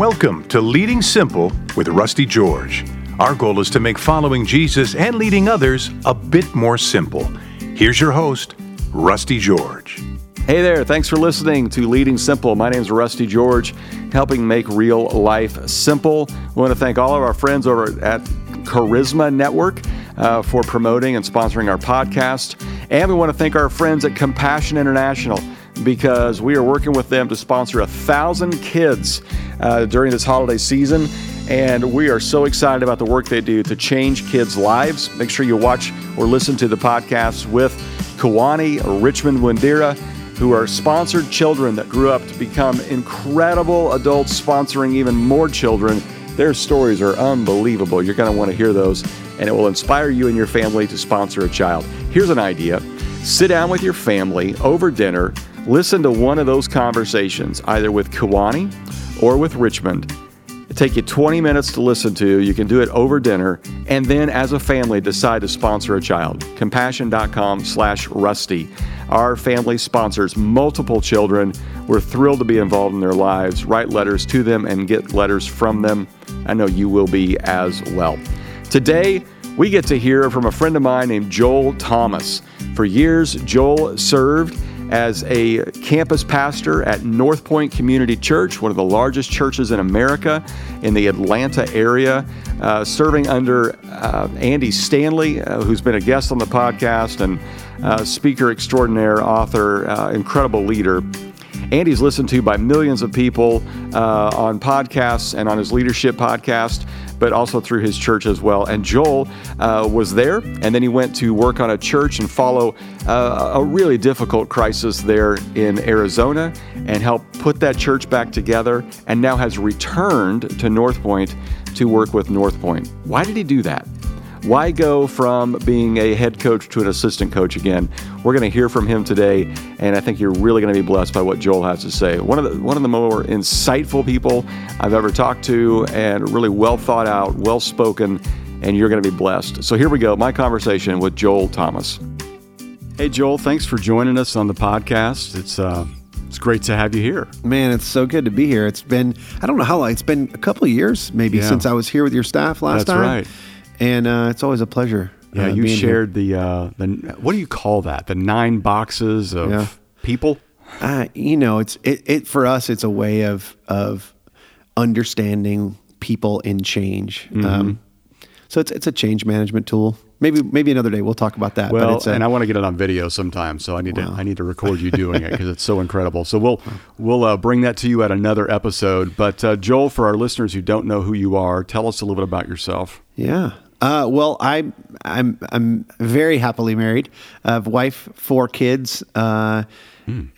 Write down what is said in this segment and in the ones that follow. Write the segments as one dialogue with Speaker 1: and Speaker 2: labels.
Speaker 1: Welcome to Leading Simple with Rusty George. Our goal is to make following Jesus and leading others a bit more simple. Here's your host, Rusty George.
Speaker 2: Hey there, thanks for listening to Leading Simple. My name is Rusty George, helping make real life simple. We want to thank all of our friends over at Charisma Network uh, for promoting and sponsoring our podcast. And we want to thank our friends at Compassion International because we are working with them to sponsor a thousand kids uh, during this holiday season. And we are so excited about the work they do to change kids' lives. Make sure you watch or listen to the podcasts with Kawani, Richmond Wandera, who are sponsored children that grew up to become incredible adults, sponsoring even more children. Their stories are unbelievable. You're going to want to hear those, and it will inspire you and your family to sponsor a child. Here's an idea sit down with your family over dinner, listen to one of those conversations, either with Kawani or with Richmond. It take you 20 minutes to listen to. You can do it over dinner, and then as a family decide to sponsor a child. Compassion.com slash rusty. Our family sponsors multiple children. We're thrilled to be involved in their lives, write letters to them, and get letters from them. I know you will be as well. Today, we get to hear from a friend of mine named Joel Thomas. For years, Joel served as a campus pastor at North Point Community Church, one of the largest churches in America in the Atlanta area, uh, serving under uh, Andy Stanley, uh, who's been a guest on the podcast and uh, speaker extraordinaire, author, uh, incredible leader. Andy's listened to by millions of people uh, on podcasts and on his leadership podcast, but also through his church as well. And Joel uh, was there, and then he went to work on a church and follow uh, a really difficult crisis there in Arizona and help put that church back together, and now has returned to North Point to work with North Point. Why did he do that? Why go from being a head coach to an assistant coach again? We're going to hear from him today, and I think you're really going to be blessed by what Joel has to say. One of the one of the more insightful people I've ever talked to, and really well thought out, well spoken, and you're going to be blessed. So here we go, my conversation with Joel Thomas. Hey Joel, thanks for joining us on the podcast. It's uh, it's great to have you here.
Speaker 3: Man, it's so good to be here. It's been I don't know how long. It's been a couple of years maybe
Speaker 2: Yeah.
Speaker 3: since I was here with your staff last
Speaker 2: That's
Speaker 3: time.
Speaker 2: right.
Speaker 3: And uh, it's always a pleasure.
Speaker 2: Yeah,
Speaker 3: uh,
Speaker 2: you
Speaker 3: being here.
Speaker 2: shared the uh, the what do you call that? The nine boxes of
Speaker 3: Yeah.
Speaker 2: people.
Speaker 3: Uh, you know, it's it, it for us. It's a way of of understanding people in change.
Speaker 2: Mm-hmm.
Speaker 3: Um, so it's it's a change management tool. Maybe maybe another day we'll talk about that.
Speaker 2: Well,
Speaker 3: but it's a,
Speaker 2: and I want to get it on video sometime, so I need to I need to record you doing it because it's so incredible. So we'll we'll uh, bring that to you at another episode. But uh, Joel, for our listeners who don't know who you are, tell us a little bit about yourself.
Speaker 3: Yeah. Uh, well, I, I'm I'm very happily married. I have a wife, four kids. Uh,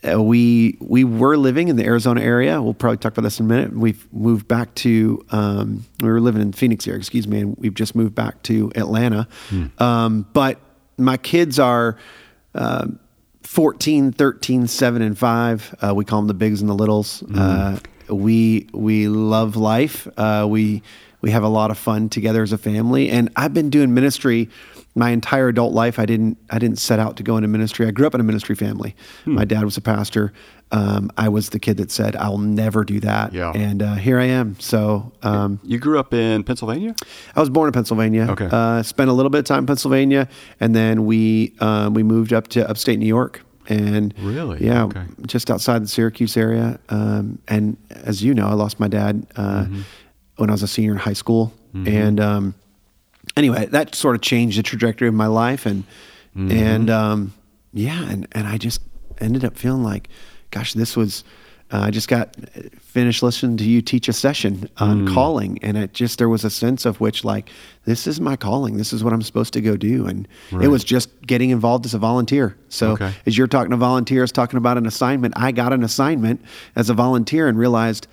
Speaker 3: uh, we we were living in the Arizona area. We'll probably talk about this in a minute. We've moved back to um, we were living in Phoenix area, excuse me, and we've just moved back to Atlanta. Um, but my kids are. um 14, 13, 7, and 5. Uh, we call them the bigs and the littles. Uh, we we love life. Uh, we we have a lot of fun together as a family. And I've been doing ministry my entire adult life. I didn't I didn't set out to go into ministry. I grew up in a ministry family. My dad was a pastor. Um, I was the kid that said I'll never do that.
Speaker 2: Yeah.
Speaker 3: And uh, here I am. So um,
Speaker 2: You grew up in Pennsylvania.
Speaker 3: I was born in Pennsylvania.
Speaker 2: Okay.
Speaker 3: Uh, spent a little bit of time in Pennsylvania, and then we um, we moved up to upstate New York. And
Speaker 2: Really?
Speaker 3: yeah,
Speaker 2: Okay.
Speaker 3: just outside the Syracuse area. Um, and as you know, I lost my dad uh,
Speaker 2: Mm-hmm.
Speaker 3: When I was a senior in high school. And um, anyway, that sort of changed the trajectory of my life. And
Speaker 2: Mm-hmm.
Speaker 3: and um, yeah, and and I just ended up feeling like, gosh, this was. Uh, I just got finished listening to you teach a session on
Speaker 2: Mm.
Speaker 3: calling, and it just there was a sense of which like this is my calling. This is what I'm supposed to go do, and it was just getting involved as a volunteer. So
Speaker 2: Okay.
Speaker 3: as you're talking to volunteers, talking about an assignment, I got an assignment as a volunteer and realized,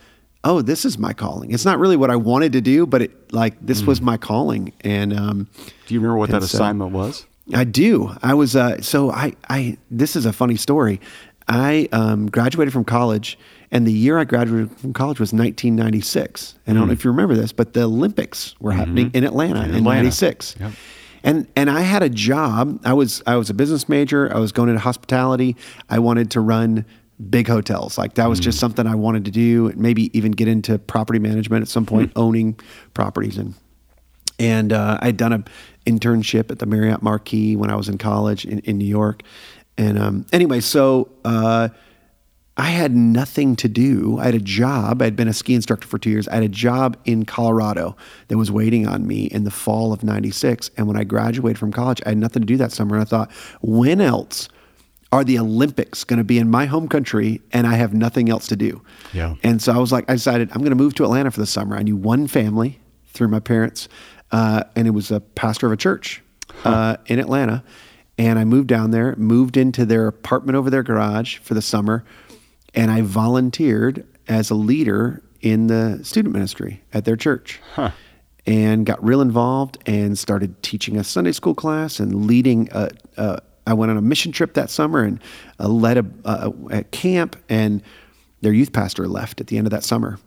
Speaker 3: oh, this is my calling. It's not really what I wanted to do, but it like this was my calling, and um,
Speaker 2: Do you remember what that
Speaker 3: so-
Speaker 2: assignment was?
Speaker 3: I do. I was uh, so I I this is a funny story. I um, graduated from college, and the year I graduated from college was 1996. And I don't know if you remember this, but the Olympics were happening in Atlanta in,
Speaker 2: Atlanta.
Speaker 3: '96.
Speaker 2: Yep.
Speaker 3: And and I had a job. I was I was a business major. I was going into hospitality. I wanted to run big hotels. Like that was just something I wanted to do. And maybe even get into property management at some point, owning properties and and uh, I'd done an internship at the Marriott Marquis when I was in college in, in New York. And um, anyway, so uh, I had nothing to do. I had a job. I'd been a ski instructor for two years. I had a job in Colorado that was waiting on me in the fall of 96. And when I graduated from college, I had nothing to do that summer. And I thought, when else? Are the Olympics going to be in my home country and I have nothing else to do?
Speaker 2: Yeah.
Speaker 3: And so I was like, I decided I'm going to move to Atlanta for the summer. I knew one family through my parents, uh, and it was a pastor of a church uh, in Atlanta. And I moved down there, moved into their apartment over their garage for the summer, and I volunteered as a leader in the student ministry at their church. And got real involved and started teaching a Sunday school class and leading a, a I went on a mission trip that summer and uh, led a, a, a camp, and their youth pastor left at the end of that summer,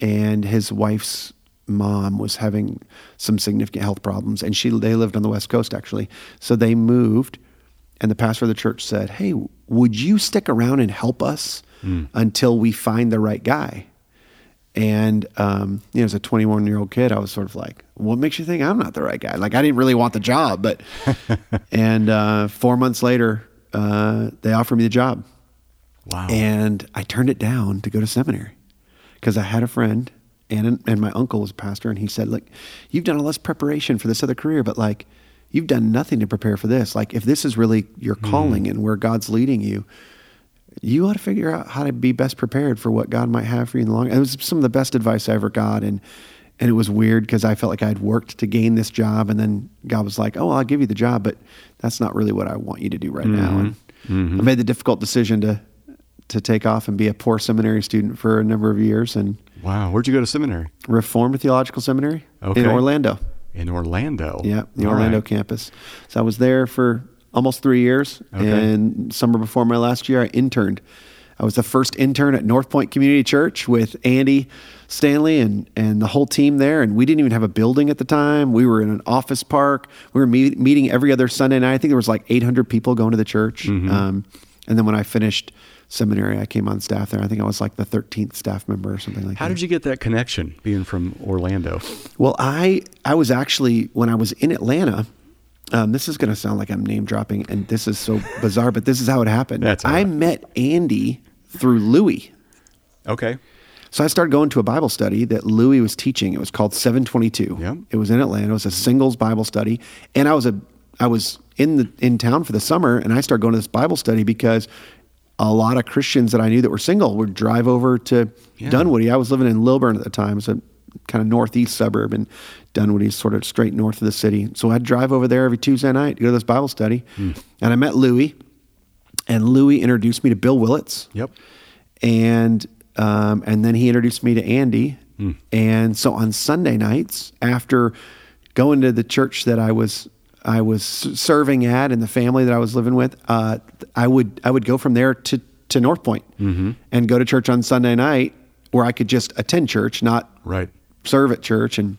Speaker 3: and his wife's mom was having some significant health problems, and she they lived on the west coast actually, so they moved, and the pastor of the church said, "Hey, would you stick around and help us until we find the right guy?" And um, you know, as a 21 year old kid, I was sort of like, "What makes you think I'm not the right guy?" Like, I didn't really want the job, but and uh, four months later, uh, they offered me the job,
Speaker 2: Wow.
Speaker 3: and I turned it down to go to seminary because I had a friend and and my uncle was a pastor, and he said, "Look, you've done all this preparation for this other career, but like, you've done nothing to prepare for this. Like, if this is really your calling and where God's leading you." You ought to figure out how to be best prepared for what God might have for you in the long. It was some of the best advice I ever got, and and it was weird because I felt like I'd worked to gain this job, and then God was like, "Oh, I'll give you the job, but that's not really what I want you to do right now." And mm-hmm. I made the difficult decision to to take off and be a poor seminary student for a number of years, and
Speaker 2: wow. Where'd you go to seminary?
Speaker 3: Reformed Theological Seminary
Speaker 2: Okay.
Speaker 3: in Orlando.
Speaker 2: In Orlando.
Speaker 3: Yeah, the
Speaker 2: All
Speaker 3: Orlando
Speaker 2: right.
Speaker 3: campus. So I was there for almost three years.
Speaker 2: Okay.
Speaker 3: And summer before my last year, I interned. I was the first intern at North Point Community Church with Andy Stanley and, and the whole team there. And we didn't even have a building at the time. We were in an office park. We were meet, meeting every other Sunday night. I think there was like 800 people going to the church.
Speaker 2: Mm-hmm.
Speaker 3: Um, and then when I finished seminary, I came on staff there. I think I was like the 13th staff member or something like
Speaker 2: How
Speaker 3: that.
Speaker 2: How did you get that connection being from Orlando?
Speaker 3: Well, I I was actually when I was in Atlanta. Um, this is going to sound like I'm name dropping, and this is so bizarre, but this is how it happened.
Speaker 2: That's
Speaker 3: I
Speaker 2: right.
Speaker 3: met Andy through Louie.
Speaker 2: Okay.
Speaker 3: So I started going to a Bible study that Louie was teaching. It was called 722.
Speaker 2: Yep.
Speaker 3: It was in Atlanta. It was a singles Bible study, and I was a I was in the in town for the summer, and I started going to this Bible study because a lot of Christians that I knew that were single would drive over to
Speaker 2: Yeah.
Speaker 3: Dunwoody. I was living in Lilburn at the time. It's a kind of northeast suburb, and Dunwoody's sort of straight north of the city. So I'd drive over there every Tuesday night to go to this Bible study, and I met Louie, and Louie introduced me to Bill Willits
Speaker 2: Yep.
Speaker 3: and um, and then he introduced me to Andy. And so on Sunday nights, after going to the church that I was I was serving at and the family that I was living with, uh, I would I would go from there to to North Point and go to church on Sunday night, where I could just attend church, not
Speaker 2: Right.
Speaker 3: serve at church and.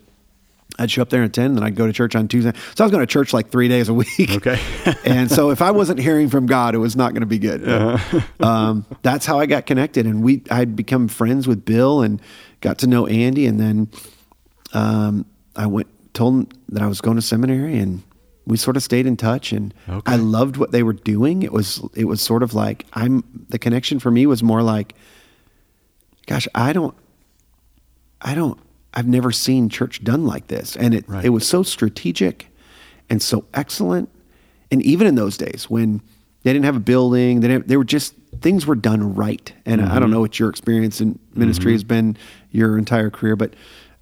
Speaker 3: I'd show up there and attend, and I'd go to church on Tuesday. So I was going to church like three days a week.
Speaker 2: Okay.
Speaker 3: and so if I wasn't hearing from God, it was not going to be good. But, um, that's how I got connected, and we I'd become friends with Bill and got to know Andy, and then um, I went told him that I was going to seminary, and we sort of stayed in touch. And
Speaker 2: Okay.
Speaker 3: I loved what they were doing. It was it was sort of like I'm the connection for me was more like, gosh, I don't I don't I've never seen church done like this. And it
Speaker 2: Right.
Speaker 3: it was so strategic and so excellent. And even in those days when they didn't have a building, they didn't, they were just things were done right. And I
Speaker 2: Mm-hmm.
Speaker 3: don't know what your experience in ministry has been your entire career, but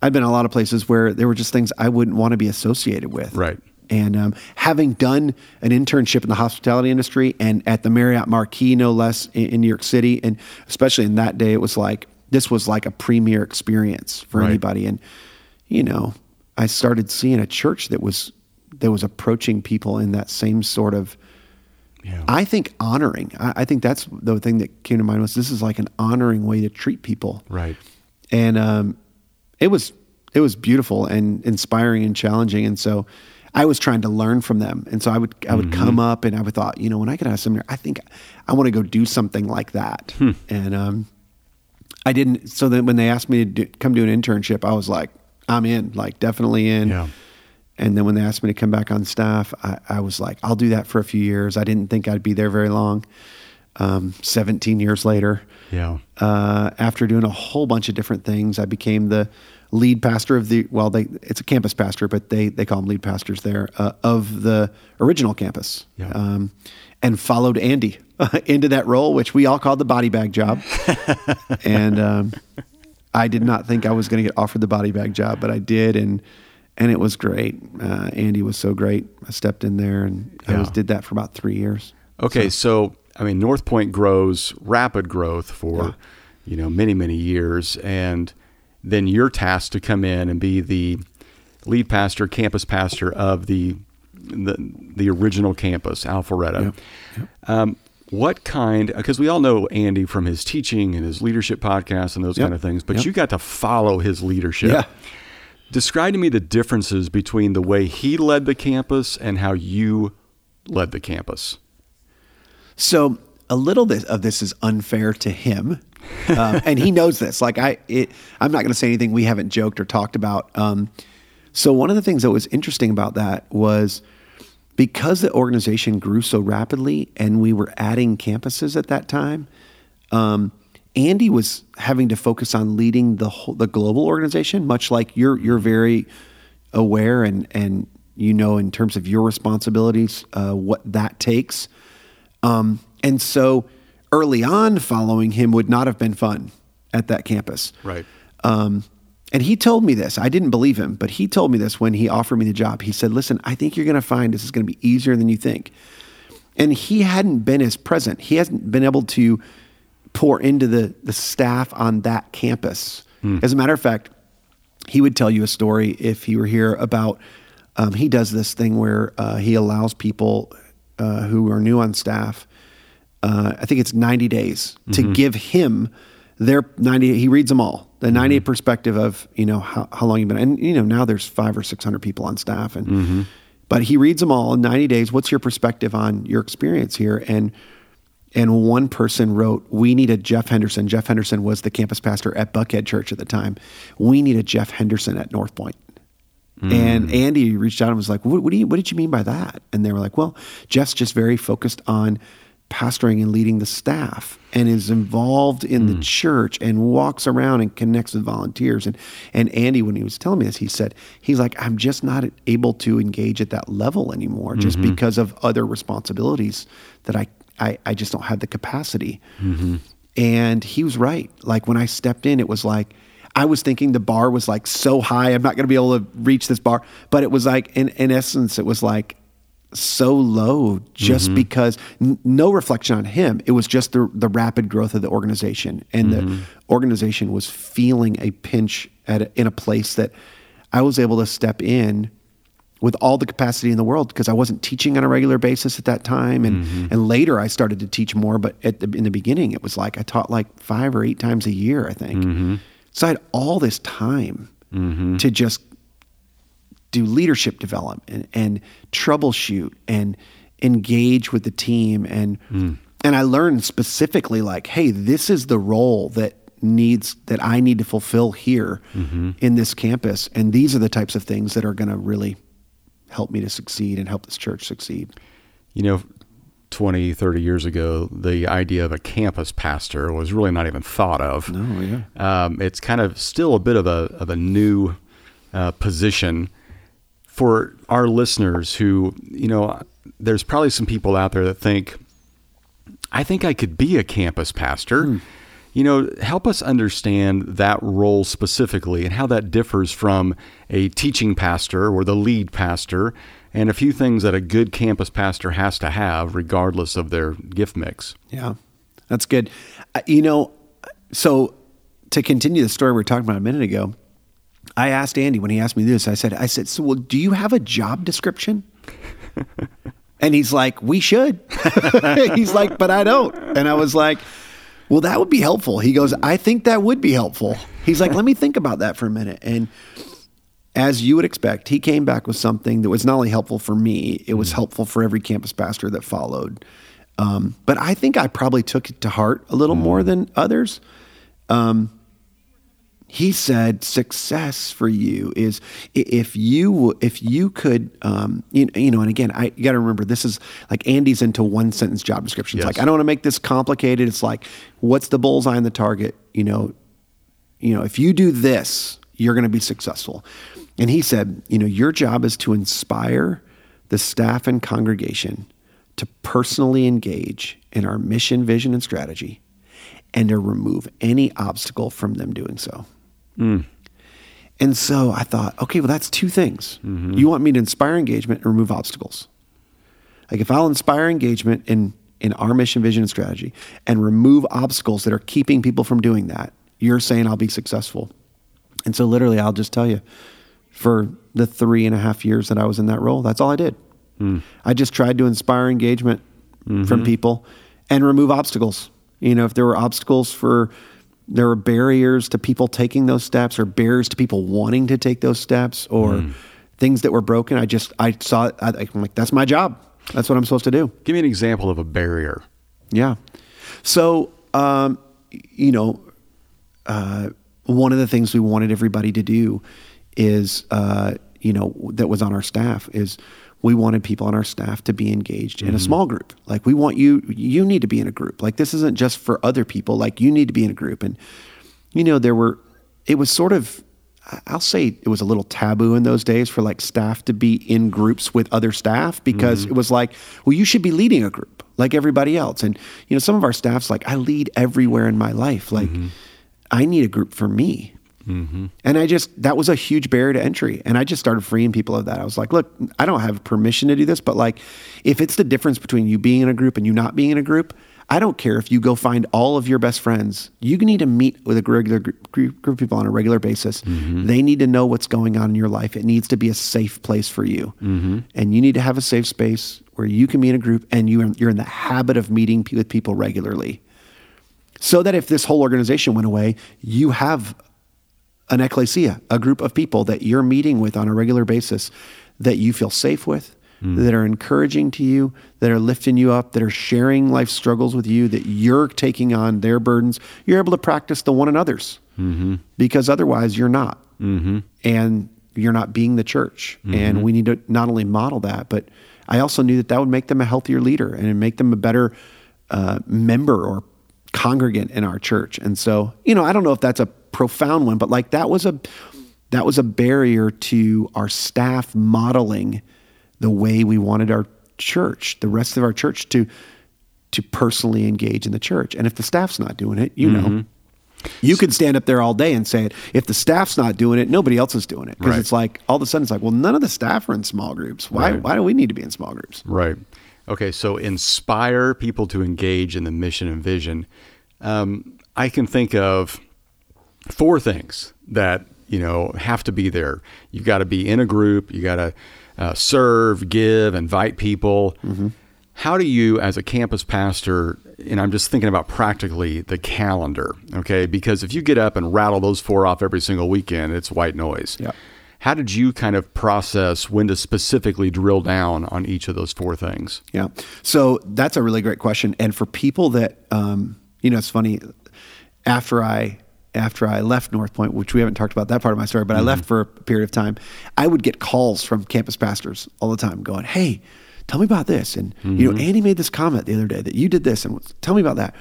Speaker 3: I've been in a lot of places where there were just things I wouldn't want to be associated with.
Speaker 2: Right.
Speaker 3: And um, having done an internship in the hospitality industry and at the Marriott Marquis, no less, in, in New York City, and especially in that day, it was like this was like a premier experience for
Speaker 2: Right.
Speaker 3: anybody. And you know, I started seeing a church that was that was approaching people in that same sort of.
Speaker 2: Yeah.
Speaker 3: I think honoring. I, I think that's the thing that came to mind was this is like an honoring way to treat people
Speaker 2: Right.
Speaker 3: and um, it was it was beautiful and inspiring and challenging. And so I was trying to learn from them, and so I would I would
Speaker 2: Mm-hmm.
Speaker 3: come up and I would thought, you know, when I get out of seminary, I think I want to go do something like that.
Speaker 2: Hmm.
Speaker 3: And um, I didn't. So then when they asked me to do, come do an internship, I was like, I'm in, like definitely in.
Speaker 2: Yeah.
Speaker 3: And then when they asked me to come back on staff, I, I was like, I'll do that for a few years. I didn't think I'd be there very long. Um, 17 years later,
Speaker 2: Yeah.
Speaker 3: uh, after doing a whole bunch of different things, I became the lead pastor of the. Well, they it's a campus pastor, but they they call them lead pastors there uh, of the original campus,
Speaker 2: Yeah.
Speaker 3: um, and followed Andy into that role, which we all called the body bag job. and um, I did not think I was going to get offered the body bag job, but I did, and and it was great. Uh, Andy was so great. I stepped in there, and I was did that for about three years.
Speaker 2: Okay, so, I mean, North Point grows rapid growth for
Speaker 3: Yeah.
Speaker 2: you know many many years, and then you're tasked to come in and be the lead pastor, campus pastor of the the, the original campus, Alpharetta. Um, what kind? Because we all know Andy from his teaching and his leadership podcast and those
Speaker 3: Yep.
Speaker 2: kind of things, but
Speaker 3: Yep.
Speaker 2: you got to follow his leadership.
Speaker 3: Yeah.
Speaker 2: Describe to me the differences between the way he led the campus and how you led the campus.
Speaker 3: So a little bit of this is unfair to him, um, and he knows this. Like I, it, I'm not going to say anything we haven't joked or talked about. Um, so one of the things that was interesting about that was because the organization grew so rapidly, and we were adding campuses at that time. Um, Andy was having to focus on leading the whole, the global organization, much like you're you're very aware and and you know in terms of your responsibilities uh, what that takes. Um, and so early on, following him would not have been fun at that campus.
Speaker 2: Right.
Speaker 3: Um, and he told me this. I didn't believe him, but he told me this when he offered me the job. He said, "Listen, I think you're going to find this is going to be easier than you think." And he hadn't been as present. He hasn't been able to pour into the the staff on that campus. As a matter of fact, he would tell you a story if he were here about. Um, he does this thing where uh, he allows people uh, who are new on staff. Uh, I think it's 90 days to give him their 90. He reads them all. The 90 mm-hmm. perspective of you know how, how long you've been, and you know now there's five or six hundred people on staff, and mm-hmm. but he reads them all in 90 days. What's your perspective on your experience here? And and one person wrote, "We need a Jeff Henderson." Jeff Henderson was the campus pastor at Buckhead Church at the time. We need a Jeff Henderson at North Point. And mm. Andy reached out and was like, what, what, do you, what did you mean by that? And they were like, well, Jeff's just very focused on pastoring and leading the staff and is involved in the hmm. church and walks around and connects with volunteers. And, and Andy, when he was telling me this, he said, he's like, I'm just not able to engage at that level anymore just mm-hmm. because of other responsibilities that I, I, I just don't have the capacity. Mm-hmm. And he was right. Like when I stepped in, it was like, I was thinking the bar was like so high, I'm not going to be able to reach this bar. But it was like, in, in essence, it was like so low just mm-hmm. because n- no reflection on him. It was just the, the rapid growth of the organization. And the mm-hmm. organization was feeling a pinch at a, in a place that I was able to step in with all the capacity in the world because I wasn't teaching on a regular basis at that time, and mm-hmm. and later I started to teach more. But at the, in the beginning, it was like I taught like five or eight times a year, I think. So I had all this time to just do leadership development and, and troubleshoot and engage with the team and and I learned specifically like, hey, this is the role that needs that I need to fulfill here in this campus, and these are the types of things that are going to really help me to succeed and help this church succeed.
Speaker 2: You know, 20, 30 years ago, the idea of a campus pastor was really not even thought of.
Speaker 3: No, yeah.
Speaker 2: Um, it's kind of still a bit of a, of a new uh, position for our listeners who, you know, there's probably some people out there that think, I think I could be a campus pastor. You know, help us understand that role specifically and how that differs from a teaching pastor or the lead pastor and a few things that a good campus pastor has to have regardless of their gift mix.
Speaker 3: Yeah, that's good. Uh, you know, so to continue the story we were talking about a minute ago, I asked Andy when he asked me this. I said, I said, so well, do you have a job description? and he's like, we should. he's like, but I don't. And I was like, well, that would be helpful. He goes, I think that would be helpful. He's like, let me think about that for a minute. And as you would expect, he came back with something that was not only helpful for me, it was helpful for every campus pastor that followed. Um, but I think I probably took it to heart a little more than others. Um, he said success for you is if you if you could um, you, you know and again I you got to remember this is like Andy's into one sentence job descriptions.
Speaker 2: Yes.
Speaker 3: like I don't want to make this complicated. It's like what's the bullseye and the target? You know you know if you do this you're going to be successful. And he said you know your job is to inspire the staff and congregation to personally engage in our mission vision and strategy and to remove any obstacle from them doing so Mm. and so I thought, okay, well, that's two things. Mm-hmm. You want me to inspire engagement and remove obstacles. Like if I'll inspire engagement in in our mission, vision, and strategy, and remove obstacles that are keeping people from doing that, you're saying I'll be successful. And so, literally, I'll just tell you, for the three and a half years that I was in that role, that's all I did. Mm. I just tried to inspire engagement from mm-hmm. people and remove obstacles. You know, if there were obstacles for, there were barriers to people taking those steps or barriers to people wanting to take those steps or things that were broken. I just, I saw. I, I'm like, that's my job. That's what I'm supposed to do.
Speaker 2: Give me an example of a barrier.
Speaker 3: Yeah. So, um, you know, uh, one of the things we wanted everybody to do is, uh, you know, that was on our staff is we wanted people on our staff to be engaged in a mm-hmm. small group. Like we want you, you need to be in a group. Like this isn't just for other people. Like you need to be in a group. And, you know, there were, it was sort of, I'll say it was a little taboo in those days for like staff to be in groups with other staff because mm-hmm. it was like, well, you should be leading a group like everybody else. And, you know, some of our staff's like, I lead everywhere in my life. Like, mm-hmm. I need a group for me. Mm-hmm. And I just, that was a huge barrier to entry. And I just started freeing people of that. I was like, look, I don't have permission to do this, but like, if it's the difference between you being in a group and you not being in a group, I don't care if you go find all of your best friends. You need to meet with a regular gr- gr- group of people on a regular basis. Mm-hmm. They need to know what's going on in your life. It needs to be a safe place for you. Mm-hmm. And you need to have a safe space where you can be in a group and you, you're in the habit of meeting with people regularly so that if this whole organization went away, you have an ecclesia, a group of people that you're meeting with on a regular basis that you feel safe with, hmm. that are encouraging to you, that are lifting you up, that are sharing life struggles with you, that you're taking on their burdens. You're able to practice the one another's mm-hmm. because otherwise you're not. Mm-hmm. And you're not being the church. And mm-hmm. we need to not only model that, but I also knew that that would make them a healthier leader and make them a better uh, member or congregant in our church. And so, you know, I don't know if that's a profound one, but like that was a that was a barrier to our staff modeling the way we wanted our church, the rest of our church to to personally engage in the church. And if the staff's not doing it, you know, you could stand up there all day and say it. If the staff's not doing it, nobody else is doing it. Because
Speaker 2: Right.
Speaker 3: it's like all of a sudden it's like, well, none of the staff are in small groups. Why
Speaker 2: Right.
Speaker 3: why do we need to be in small groups?
Speaker 2: Right. Okay. So inspire people to engage in the mission and vision. Um, I can think of four things that you know have to be there. You've got to be in a group. You got to uh, serve, give, invite people. How do you, as a campus pastor, and I'm just thinking about practically the calendar, okay? Because if you get up and rattle those four off every single weekend, it's white noise.
Speaker 3: Yeah.
Speaker 2: How did you kind of process when to specifically drill down on each of those four things?
Speaker 3: Yeah. So that's a really great question. And for people that, um, you know, it's funny. After I after I left North Point, which we haven't talked about that part of my story, but I left for a period of time, I would get calls from campus pastors all the time, going, "Hey, tell me about this." And you know, Andy made this comment the other day that you did this, and tell me about that.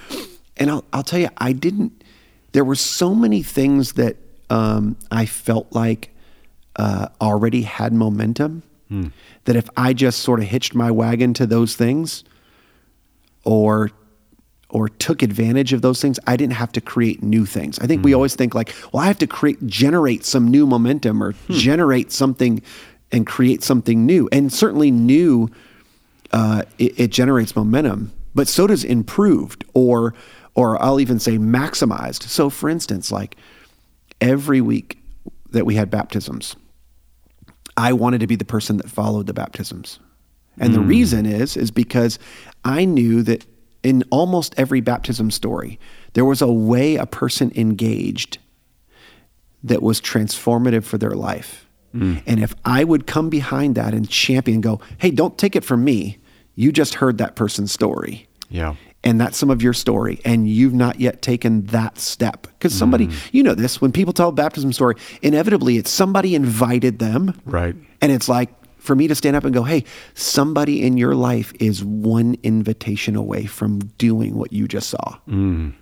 Speaker 3: And I'll I'll tell you, I didn't. There were so many things that um, I felt like uh, already had momentum. That if I just sort of hitched my wagon to those things, or or took advantage of those things, I didn't have to create new things. I think we hmm. always think like, well, I have to create generate some new momentum or hmm. generate something and create something new. And certainly new uh, it, it generates momentum, but so does improved or or I'll even say maximized. So for instance, like every week that we had baptisms, I wanted to be the person that followed the baptisms. And the hmm. reason is is because I knew that in almost every baptism story, there was a way a person engaged that was transformative for their life. And if I would come behind that and champion go, hey, don't take it from me. You just heard that person's story.
Speaker 2: Yeah.
Speaker 3: And that's some of your story. And you've not yet taken that step. Because somebody,
Speaker 2: Mm.
Speaker 3: you know this, when people tell a baptism story, inevitably it's somebody invited them.
Speaker 2: Right.
Speaker 3: And it's like for me to stand up and go, hey, somebody in your life is one invitation away from doing what you just saw. Mm.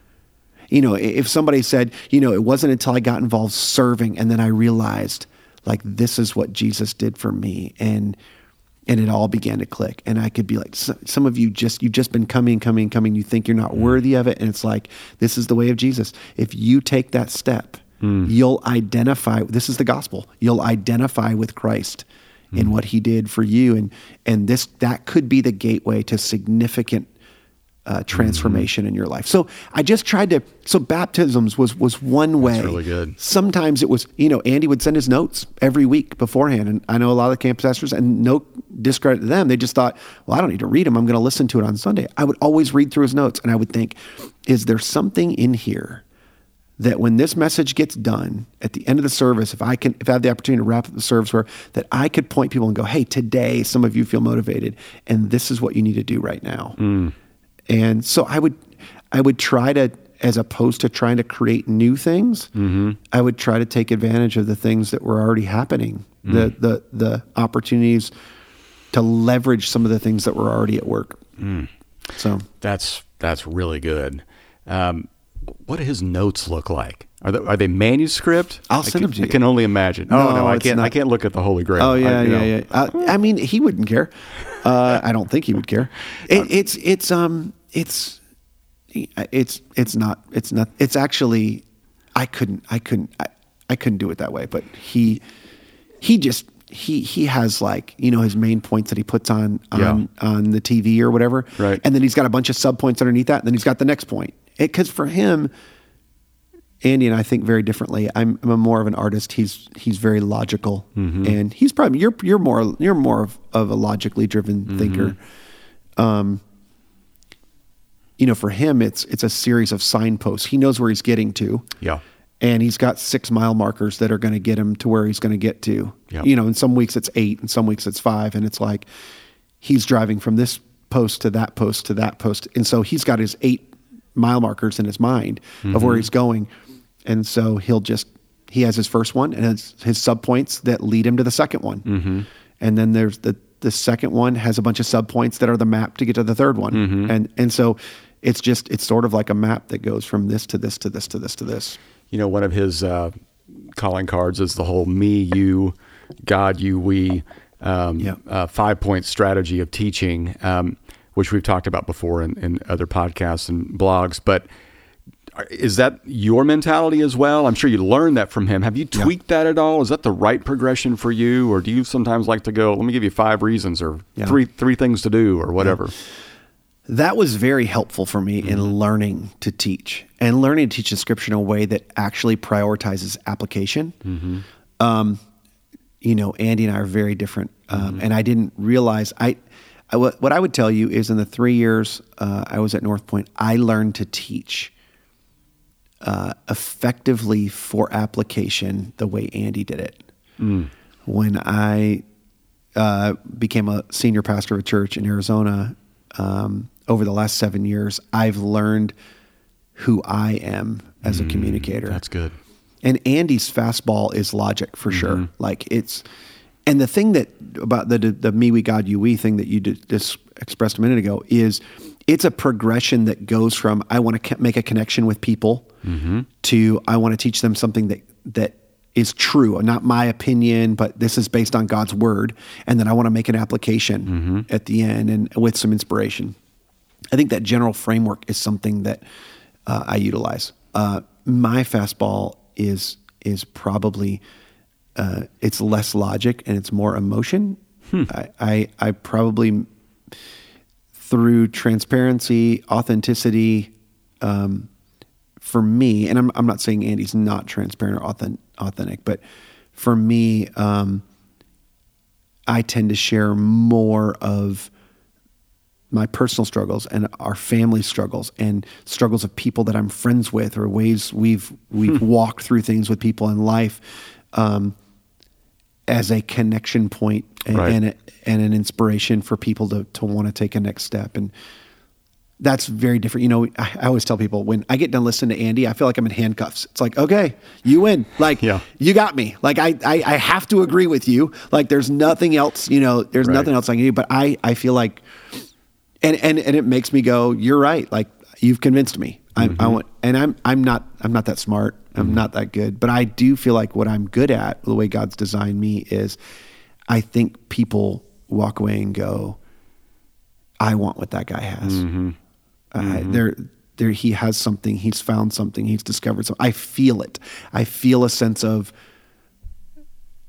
Speaker 3: You know, if somebody said, you know, it wasn't until I got involved serving and then I realized like this is what Jesus did for me and and it all began to click. And I could be like some of you just you've just been coming coming coming. You think you're not mm. worthy of it. And it's like this is the way of Jesus. If you take that step, mm. you'll identify this is the gospel. You'll identify with Christ in what he did for you and and this that could be the gateway to significant uh, transformation in your life. So I just tried to. So baptisms was was one way.
Speaker 2: really good.
Speaker 3: Sometimes it was, you know, Andy would send his notes every week beforehand, and I know a lot of the campus pastors, and no discredit to them, they just thought, well, I don't need to read them. I'm going to listen to it on Sunday. I would always read through his notes, and I would think, is there something in here? That when this message gets done at the end of the service, if I can, if I have the opportunity to wrap up the service, where that I could point people and go, "Hey, today some of you feel motivated, and this is what you need to do right now." Mm. And so I would, I would try to, as opposed to trying to create new things, mm-hmm. I would try to take advantage of the things that were already happening, the mm. the the opportunities to leverage some of the things that were already at work. Mm. So
Speaker 2: That's that's really good. Um, what do his notes look like? Are they, are they manuscript?
Speaker 3: I'll send them to
Speaker 2: I can only imagine. oh
Speaker 3: No,
Speaker 2: no, I can't. I can't look at the Holy Grail.
Speaker 3: Oh yeah,
Speaker 2: I,
Speaker 3: yeah,
Speaker 2: know.
Speaker 3: yeah. Uh, I mean, he wouldn't care. Uh, I don't think he would care. It, it's it's um it's it's it's not it's not it's actually I couldn't I couldn't I, I couldn't do it that way. But he he just he he has like you know his main points that he puts on on on the TV or whatever,
Speaker 2: Right.
Speaker 3: And then he's got a bunch of sub points underneath that, and then he's got the next point. Because for him, Andy and I think very differently. I'm, I'm a more of an artist. He's he's very logical, and he's probably you're you're more you're more of, of a logically driven thinker. Um, you know, for him, it's it's a series of signposts. He knows where he's getting to.
Speaker 2: Yeah.
Speaker 3: And he's got six mile markers that are going to get him to where he's going to get to.
Speaker 2: Yeah.
Speaker 3: You know, in some weeks it's eight, and some weeks it's five, and it's like he's driving from this post to that post to that post, and so he's got his eight mile markers in his mind of where he's going, and so he'll just he has his first one and his, his sub points that lead him to the second one, and then there's the the second one has a bunch of sub points that are the map to get to the third one, and and so it's just it's sort of like a map that goes from this to this to this to this to this.
Speaker 2: You know, one of his uh, calling cards is the whole me, you, God, you, we um,
Speaker 3: Yeah.
Speaker 2: uh, five point strategy of teaching, um, which we've talked about before in, in other podcasts and blogs. But is that your mentality as well? I'm sure you learned that from him. Have you tweaked that at all? Is that the right progression for you, or do you sometimes like to go? Let me give you five reasons, or
Speaker 3: Yeah.
Speaker 2: three three things to do, or whatever.
Speaker 3: that was very helpful for me in learning to teach and learning to teach the scripture in a way that actually prioritizes application. Um, you know, Andy and I are very different, um, and I didn't realize I. I what what I would tell you is, in the three years uh, I was at North Point, I learned to teach uh, effectively for application the way Andy did it. When I uh, became a senior pastor of a church in Arizona um, over the last seven years, I've learned who I am as a communicator.
Speaker 2: That's good.
Speaker 3: And Andy's fastball is logic for sure. Like it's, and the thing that about the the me we God you we thing that you just expressed a minute ago is it's a progression that goes from I want to make a connection with people to I want to teach them something that that is true, not my opinion, but this is based on God's word, and then I want to make an application at the end and with some inspiration. I think that general framework is something that uh, I utilize. Uh, my fastball is is probably uh, it's less logic and it's more emotion. I, I I probably through transparency, authenticity. Um, for me, and I'm I'm not saying Andy's not transparent or authentic, authentic but for me, um, I tend to share more of my personal struggles and our family struggles and struggles of people that I'm friends with or ways we've we've walked through things with people in life. Um, as a connection point and
Speaker 2: Right.
Speaker 3: and, a, and an inspiration for people to to want to take a next step and that's very different. You know, I, I always tell people when I get done listening to Andy, I feel like I'm in handcuffs. It's like, okay, you win. Like,
Speaker 2: Yeah.
Speaker 3: you got me. Like, I, I, I have to agree with you. Like, there's nothing else, you know, there's
Speaker 2: Right.
Speaker 3: nothing else I can do. But I, I feel like, and, and, and it makes me go, you're right. Like, you've convinced me. I, I want, and I'm, I'm not, I'm not that smart. I'm not that good. But I do feel like what I'm good at, the way God's designed me, is I think people walk away and go, I want what that guy has. Uh, there, there, he has something. He's found something. He's discovered something. I feel it. I feel a sense of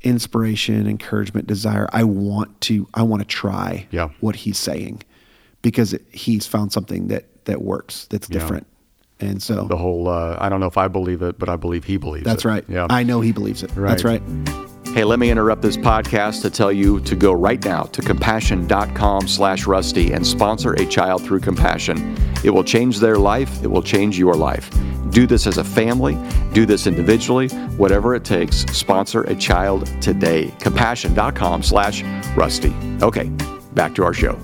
Speaker 3: inspiration, encouragement, desire. I want to. I want to try
Speaker 2: Yeah.
Speaker 3: what he's saying because it, he's found something that that works. That's different. And so
Speaker 2: The whole, uh, I don't know if I believe it, but I believe he believes
Speaker 3: that's
Speaker 2: it.
Speaker 3: right.
Speaker 2: Yeah.
Speaker 3: I know he believes it. That's
Speaker 2: Right.
Speaker 3: right.
Speaker 2: Hey, let me interrupt this podcast to tell you to go right now to compassion.com slash rusty and sponsor a child through compassion. It will change their life. It will change your life. Do this as a family. Do this individually. Whatever it takes, sponsor a child today. Compassion.com slash rusty. Okay, back to our show.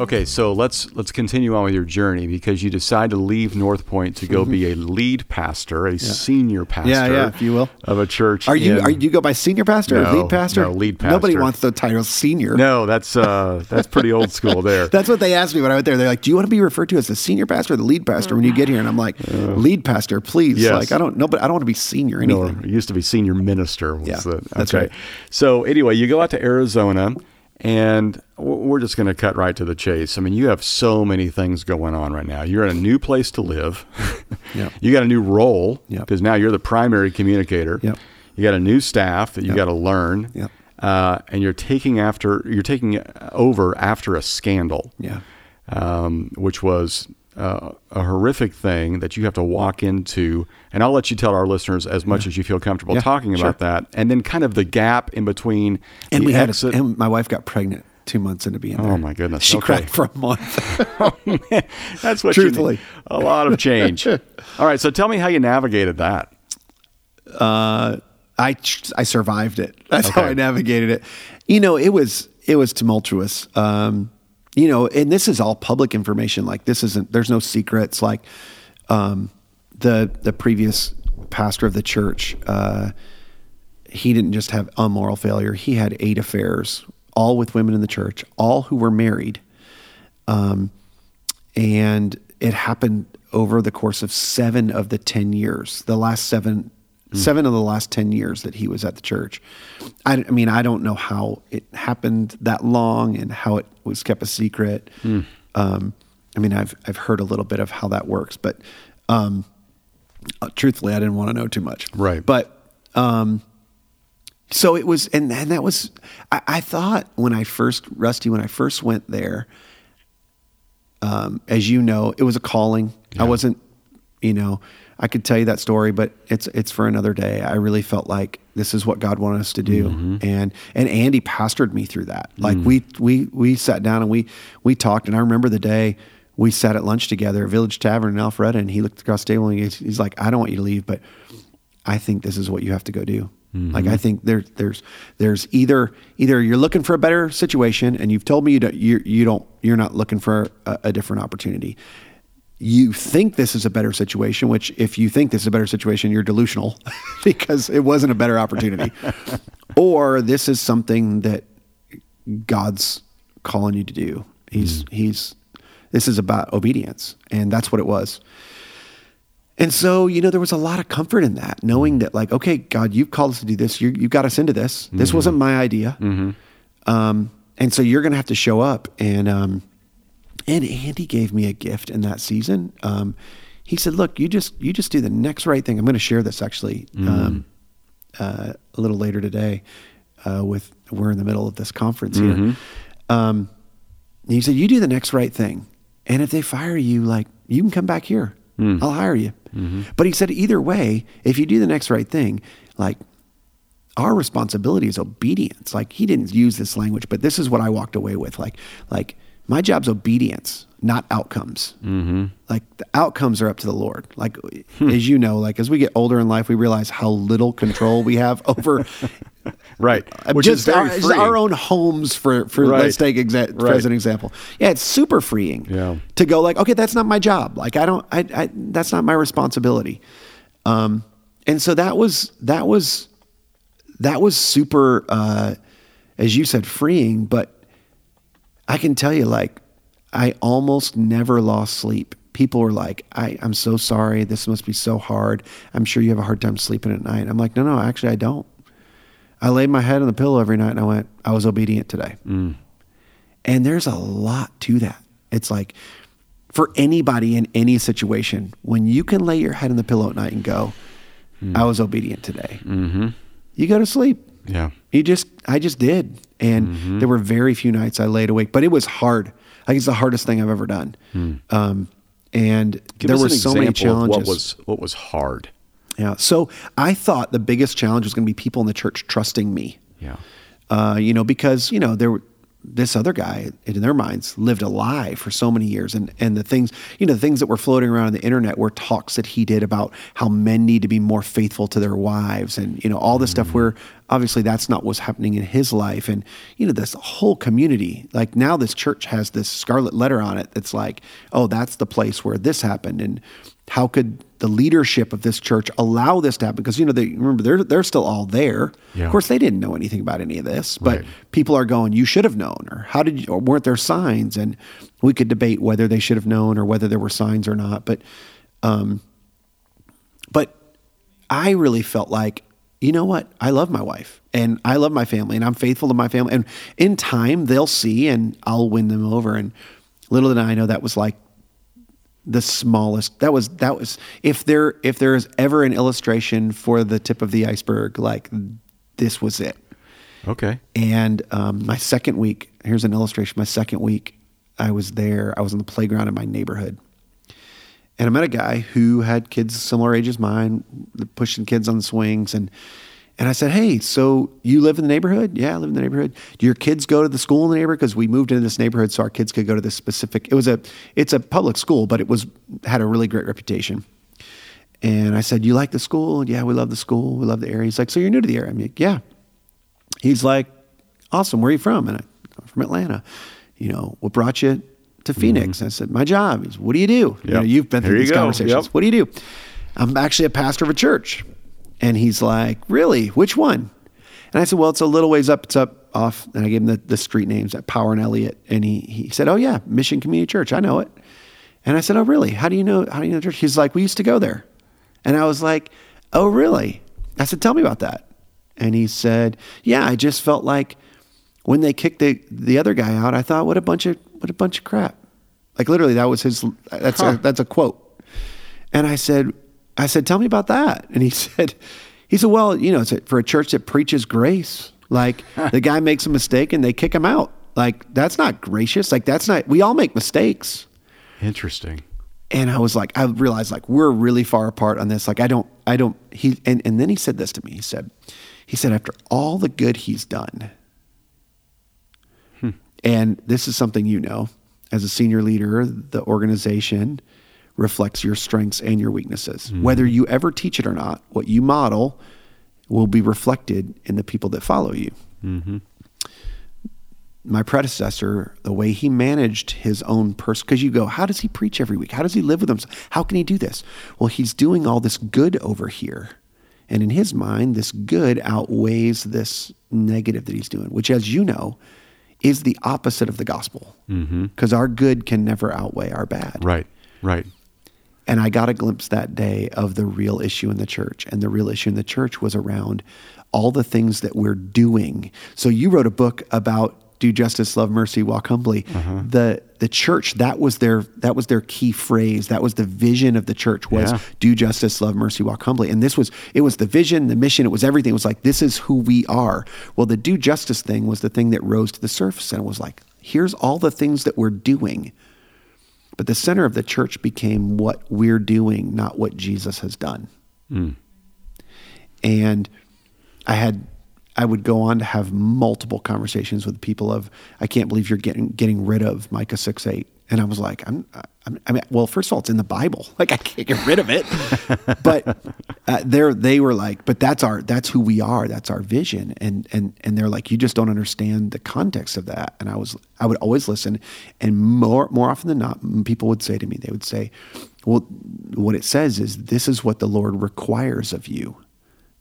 Speaker 2: Okay, so let's let's continue on with your journey because you decide to leave North Point to go be a lead pastor, a senior pastor,
Speaker 3: Mm-hmm. Yeah, yeah, if you will.
Speaker 2: of a church.
Speaker 3: Are you
Speaker 2: in-
Speaker 3: are you go by senior pastor or
Speaker 2: No,
Speaker 3: lead pastor?
Speaker 2: no, lead
Speaker 3: Nobody wants the title senior.
Speaker 2: No, that's uh, that's pretty old school there.
Speaker 3: That's what they asked me when I went there. They're like, "Do you want to be referred to as the senior pastor or the lead pastor when you get here?" And I'm like, "Lead pastor, please."
Speaker 2: Yes.
Speaker 3: Like, I don't know, but I don't want to be senior or
Speaker 2: No,
Speaker 3: anything.
Speaker 2: it used to be senior minister. Was
Speaker 3: Yeah,
Speaker 2: the,
Speaker 3: that's right.
Speaker 2: So anyway, you go out to Arizona, and we're just going to cut right to the chase. I mean, you have so many things going on right now. You're in a new place to live.
Speaker 3: Yep.
Speaker 2: You got a new role
Speaker 3: Yep.
Speaker 2: because now you're the primary communicator.
Speaker 3: Yep.
Speaker 2: You got a new staff that you
Speaker 3: Yep.
Speaker 2: got to learn.
Speaker 3: Yep.
Speaker 2: Uh, and you're taking after you're taking over after a scandal.
Speaker 3: Yeah.
Speaker 2: um, which was uh, a horrific thing that you have to walk into. And I'll let you tell our listeners as much as you feel comfortable
Speaker 3: Yeah,
Speaker 2: talking
Speaker 3: sure.
Speaker 2: about that. And then kind of the gap in between
Speaker 3: And we had, a, and my wife got pregnant two months into being there.
Speaker 2: Oh, my goodness.
Speaker 3: She
Speaker 2: Okay.
Speaker 3: cried for a month.
Speaker 2: That's what
Speaker 3: Truthfully.
Speaker 2: A lot of change. All right. So tell me how you navigated that.
Speaker 3: uh, I I survived it. That's how I navigated it. You know, it was it was tumultuous. Um, you know, and this is all public information. Like this isn't. There's no secrets. Like um, the the previous pastor of the church, uh, he didn't just have a moral failure. He had eight affairs, all with women in the church, all who were married. Um, and it happened over the course of seven of the 10 years, the last seven, seven of the last 10 years that he was at the church. I, I mean, I don't know how it happened that long and how it was kept a secret. Um, I mean, I've, I've heard a little bit of how that works, but, um, uh, truthfully, I didn't want to know too much.
Speaker 2: Right.
Speaker 3: But, um, so it was, and, and that was, I, I thought when I first, Rusty, when I first went there, um, as you know, it was a calling. I wasn't, you know, I could tell you that story, but it's it's for another day. I really felt like this is what God wanted us to do, mm-hmm. and and Andy pastored me through that. Like mm. we we we sat down and we we talked, and I remember the day we sat at lunch together at Village Tavern in Alpharetta, and he looked across the table and he's, he's like, "I don't want you to leave, but I think this is what you have to go do." Mm-hmm. Like I think there's there's there's either either you're looking for a better situation and you've told me you don't you, you don't you're not looking for a, a different opportunity. You think this is a better situation, which if you think this is a better situation, you're delusional because it wasn't a better opportunity. or this is something that God's calling you to do. He's he's this is about obedience, and that's what it was. And so, you know, there was a lot of comfort in that, knowing that, like, okay, God, you've called us to do this. You you got us into this. This wasn't my idea. Um, and so you're going to have to show up. And um, and Andy gave me a gift in that season. Um, he said, "Look, you just you just do the next right thing." I'm going to share this actually um, uh, a little later today. Uh, with we're in the middle of this conference here. Um, he said, "You do the next right thing, and if they fire you, like you can come back here. I'll hire you." But he said, either way, if you do the next right thing, like our responsibility is obedience. Like he didn't use this language, but this is what I walked away with. Like, like my job's obedience, not outcomes. Mm-hmm. Like the outcomes are up to the Lord. Like as you know, like as we get older in life, we realize how little control we have over
Speaker 2: right. Which
Speaker 3: just
Speaker 2: is very
Speaker 3: our,
Speaker 2: freeing.
Speaker 3: our own homes for for
Speaker 2: Right.
Speaker 3: let's take exa-
Speaker 2: Right.
Speaker 3: as an example. Yeah, it's super freeing.
Speaker 2: Yeah.
Speaker 3: To go like, okay, that's not my job. Like I don't, I, I that's not my responsibility. Um, and so that was that was that was super, uh, as you said, freeing. But I can tell you, like, I almost never lost sleep. People were like, I, I'm so sorry. This must be so hard. I'm sure you have a hard time sleeping at night. I'm like, no, no, actually, I don't. I laid my head on the pillow every night and I went, I was obedient today. And there's a lot to that. It's like for anybody in any situation, when you can lay your head on the pillow at night and go, I was obedient today, mm-hmm. you go to sleep.
Speaker 2: Yeah.
Speaker 3: You just, I just did. And there were very few nights I laid awake, but it was hard. I think it's the hardest thing I've ever done. Um, and
Speaker 2: Give
Speaker 3: there were so many challenges.
Speaker 2: What was what was hard?
Speaker 3: Yeah. So I thought the biggest challenge was going to be people in the church trusting me.
Speaker 2: Yeah.
Speaker 3: Uh, you know, because you know there were this other guy in their minds lived a lie for so many years, and and the things you know the things that were floating around on the internet were talks that he did about how men need to be more faithful to their wives, and you know all this stuff where mm. obviously that's not what's happening in his life, and you know this whole community like now this church has this scarlet letter on it that's like oh that's the place where this happened, and how could the leadership of this church allow this to happen? Because you know they remember they're they're still all there.
Speaker 2: Yeah.
Speaker 3: Of course, they didn't know anything about any of this, but
Speaker 2: Right.
Speaker 3: people are going, "You should have known," or "How did you?" Or weren't there signs? And we could debate whether they should have known or whether there were signs or not. But, um, but I really felt like, you know what? I love my wife and I love my family and I'm faithful to my family. And in time, they'll see and I'll win them over. And little did I know that was like the smallest that was that was if there if there is ever an illustration for the tip of the iceberg like this was it
Speaker 2: Okay.
Speaker 3: and um, my second week here's an illustration my second week i was there i was on the playground in my neighborhood and i met a guy who had kids similar age as mine pushing kids on the swings and and i said hey so you live in the neighborhood yeah i live in the neighborhood do your kids go to the school in the neighborhood because we moved into this neighborhood so our kids could go to this specific it was a it's a public school but it was had a really great reputation and i said you like the school yeah we love the school we love the area he's like so you're new to the area i'm like yeah he's like, awesome. Where are you from? And I, I'm from Atlanta. You know, what brought you to mm-hmm. Phoenix? And I said, my job. He's, what do you do? You know,
Speaker 2: Yep.
Speaker 3: you've been through
Speaker 2: you
Speaker 3: these conversations.
Speaker 2: Yep.
Speaker 3: What do you do? I'm actually a pastor of a church. And he's like, really? Which one? And I said, well, it's a little ways up. It's up off. And I gave him the, the street names at Power and Elliot. And he, he said, oh yeah, Mission Community Church. I know it. And I said, oh really? How do you know, how do you know the church? He's like, we used to go there. And I was like, oh really? I said, tell me about that. And he said, "Yeah, I just felt like when they kicked the the other guy out, I thought, what a bunch of what a bunch of crap." Like literally, that was his. That's a, that's a quote. And I said, I said, tell me about that. And he said, he said, well, you know, it's for a church that preaches grace. Like the guy makes a mistake and they kick him out. Like that's not gracious. Like that's not. We all make mistakes.
Speaker 2: Interesting.
Speaker 3: And I was like, I realized like we're really far apart on this. Like I don't, I don't. He and and then he said this to me. He said, he said after all the good he's done, hmm. and this is something you know, as a senior leader, the organization reflects your strengths and your weaknesses. Hmm. Whether you ever teach it or not, what you model will be reflected in the people that follow you mm-hmm. my predecessor, the way he managed his own person, because you go, how does he preach every week? How does he live with himself? How can he do this? Well, he's doing all this good over here. And in his mind, this good outweighs this negative that he's doing, which, as you know, is the opposite of the gospel. Mm-hmm. Because our good can never outweigh our bad.
Speaker 2: Right. Right.
Speaker 3: And I got a glimpse that day of the real issue in the church. And the real issue in the church was around all the things that we're doing. So you wrote a book about do justice, love mercy, walk humbly. Mm-hmm. The the church, that was their that was their key phrase. That was the vision of the church was
Speaker 2: Yeah.
Speaker 3: do justice, love mercy, walk humbly. And this was it was the vision, the mission, it was everything. It was like this is who we are. Well, the do justice thing was the thing that rose to the surface and it was like, here's all the things that we're doing. But the center of the church became what we're doing, not what Jesus has done. Hmm. And I had I would go on to have multiple conversations with people of I can't believe you're getting getting rid of Micah 6 8 And I was like, I'm, I'm, I mean, well, first of all, it's in the Bible. Like I can't get rid of it. but uh, they're, they were like, but that's our, that's who we are. That's our vision. And, and, and they're like, you just don't understand the context of that. And I was, I would always listen. And more, more often than not, people would say to me, they would say, well, what it says is this is what the Lord requires of you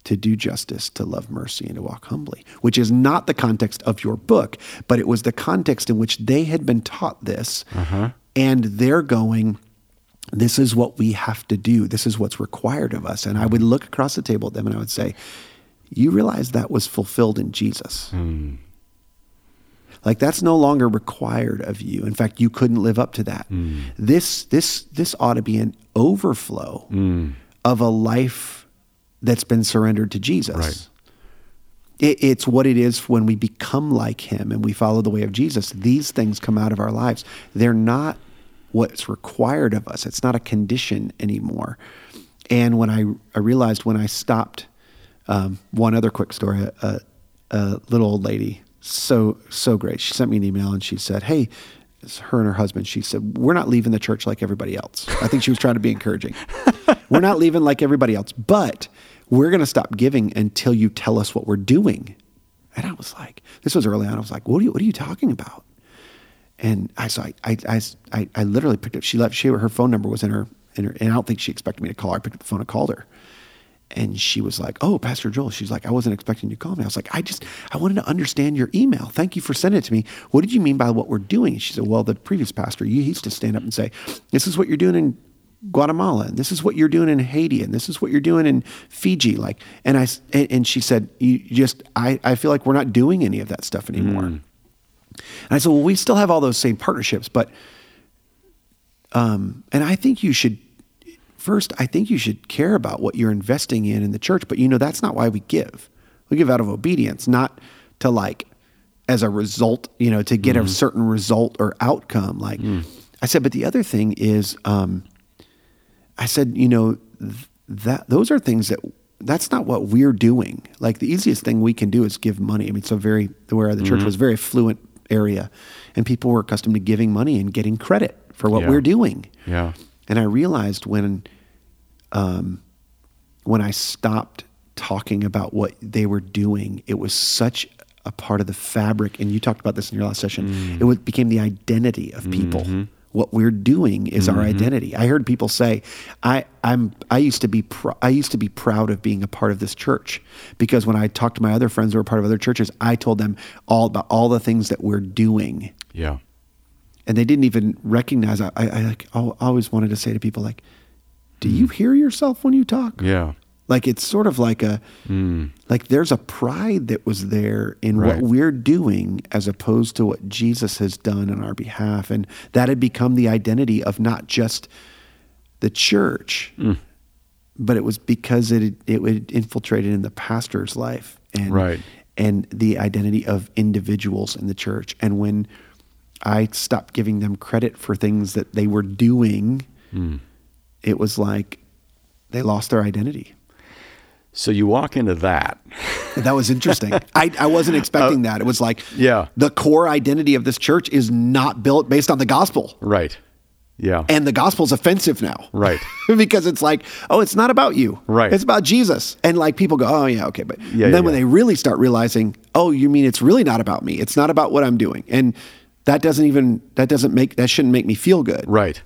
Speaker 3: to do justice, to love mercy, and to walk humbly, which is not the context of your book, but it was the context in which they had been taught this. Uh-huh. And they're going, this is what we have to do. This is what's required of us. And I would look across the table at them and I would say, You realize that was fulfilled in Jesus. Mm. Like that's no longer required of you. In fact, you couldn't live up to that. Mm. This this this ought to be an overflow mm. of a life that's been surrendered to Jesus.
Speaker 2: Right.
Speaker 3: It, it's what it is when we become like Him and we follow the way of Jesus. These things come out of our lives. They're not what's required of us. It's not a condition anymore. And when I, I realized when I stopped, um, one other quick story, a, a little old lady, so so great. She sent me an email and she said, "Hey." It's her and her husband. She said, "We're not leaving the church like everybody else." I think she was trying to be encouraging. we're not leaving like everybody else, but we're going to stop giving until you tell us what we're doing. And I was like, this was early on. I was like, what are you, what are you talking about? And I, so I, I, I, I literally picked up, she left, she, her phone number was in her, in her, and I don't think she expected me to call her. I picked up the phone and called her. And she was like, Oh, Pastor Joel. She's like, I wasn't expecting you to call me. I was like, I just, I wanted to understand your email. Thank you for sending it to me. What did you mean by what we're doing? She said, Well, the previous pastor, he used to stand up and say, This is what you're doing in Guatemala, and this is what you're doing in Haiti, and this is what you're doing in Fiji. Like, and I, and she said, you just, I, I feel like we're not doing any of that stuff anymore. Mm. And I said, well, we still have all those same partnerships, but, um, and I think you should, first, I think you should care about what you're investing in in the church, but you know, that's not why we give. We give out of obedience, not to like, as a result, you know, to get mm. a certain result or outcome. Like, mm. I said, but the other thing is, um, I said, you know, that those are things that that's not what we're doing. Like the easiest thing we can do is give money. I mean, so very where the church mm-hmm. was very fluent area, and people were accustomed to giving money and getting credit for what
Speaker 2: yeah.
Speaker 3: we're doing.
Speaker 2: Yeah.
Speaker 3: And I realized when, um, when I stopped talking about what they were doing, it was such a part of the fabric. And you talked about this in your last session. Mm. It became the identity of people. Mm-hmm what we're doing is mm-hmm. our identity. I heard people say, "I I'm I used to be pr- I used to be proud of being a part of this church because when I talked to my other friends who were part of other churches, I told them all about all the things that we're doing."
Speaker 2: Yeah.
Speaker 3: And they didn't even recognize. I, I, I like always wanted to say to people like, "Do you mm. hear yourself when you talk?"
Speaker 2: Yeah.
Speaker 3: Like it's sort of like a mm. like there's a pride that was there in right. what we're doing as opposed to what Jesus has done on our behalf, and that had become the identity of not just the church, mm. but it was because it it had infiltrated in the pastor's life and
Speaker 2: right.
Speaker 3: and the identity of individuals in the church. And when I stopped giving them credit for things that they were doing, mm. it was like they lost their identity.
Speaker 2: So you walk into that.
Speaker 3: that was interesting. I, I wasn't expecting uh, that. It was like,
Speaker 2: yeah,
Speaker 3: the core identity of this church is not built based on the gospel.
Speaker 2: Right. Yeah.
Speaker 3: And the gospel's offensive now.
Speaker 2: Right.
Speaker 3: because it's like, oh, it's not about you.
Speaker 2: Right.
Speaker 3: It's about Jesus. And like people go, oh, yeah, okay. But
Speaker 2: yeah,
Speaker 3: then
Speaker 2: yeah,
Speaker 3: when
Speaker 2: yeah.
Speaker 3: they really start realizing, oh, you mean it's really not about me? It's not about what I'm doing. And that doesn't even, that doesn't make, that shouldn't make me feel good.
Speaker 2: Right.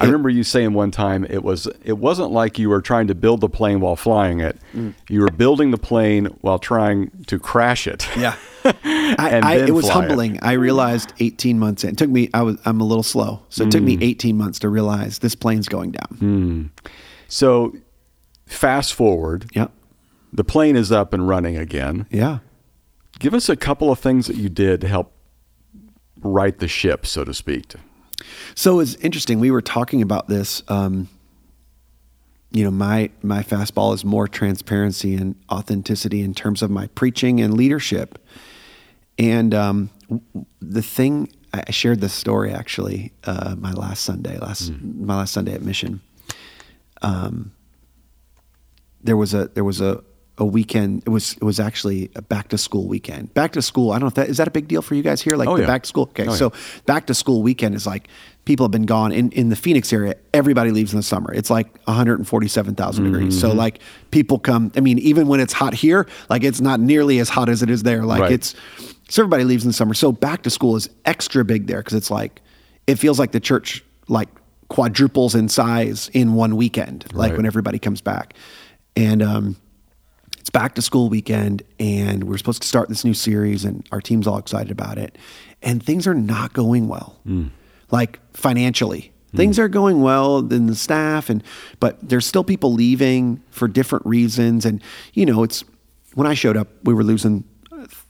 Speaker 2: I remember you saying one time it was it wasn't like you were trying to build the plane while flying it. Mm. You were building the plane while trying to crash it.
Speaker 3: Yeah. I, I, it was humbling. It. I realized 18 months in. It took me I was I'm a little slow. So it mm. took me mm. 18 months to realize this plane's going down.
Speaker 2: Mm. So fast forward.
Speaker 3: Yeah.
Speaker 2: The plane is up and running again.
Speaker 3: Yeah.
Speaker 2: Give us a couple of things that you did to help right the ship, so to speak.
Speaker 3: So it's interesting. We were talking about this. Um, you know, my my fastball is more transparency and authenticity in terms of my preaching and leadership. And um, the thing I shared this story actually uh, my last Sunday, last mm. my last Sunday at Mission. Um, there was a there was a a weekend. It was it was actually a back to school weekend. Back to school. I don't know if that is that a big deal for you guys here. Like
Speaker 2: Oh,
Speaker 3: the
Speaker 2: yeah.
Speaker 3: back to school. Okay,
Speaker 2: Oh, yeah.
Speaker 3: so back to school weekend is like people have been gone in in the Phoenix area. Everybody leaves in the summer. It's like 147,000 degrees.
Speaker 2: Mm-hmm.
Speaker 3: So like people come. I mean, even when it's hot here, like it's not nearly as hot as it is there. Like
Speaker 2: Right.
Speaker 3: it's so everybody leaves in the summer. So back to school is extra big there because it's like it feels like the church like quadruples in size in one weekend. Like
Speaker 2: Right.
Speaker 3: when everybody comes back, and um, it's back to school weekend, and we're supposed to start this new series, and our team's all excited about it, and things are not going well, hmm. like financially. Hmm. Things are going well in the staff, and but there's still people leaving for different reasons, and you know it's when I showed up, we were losing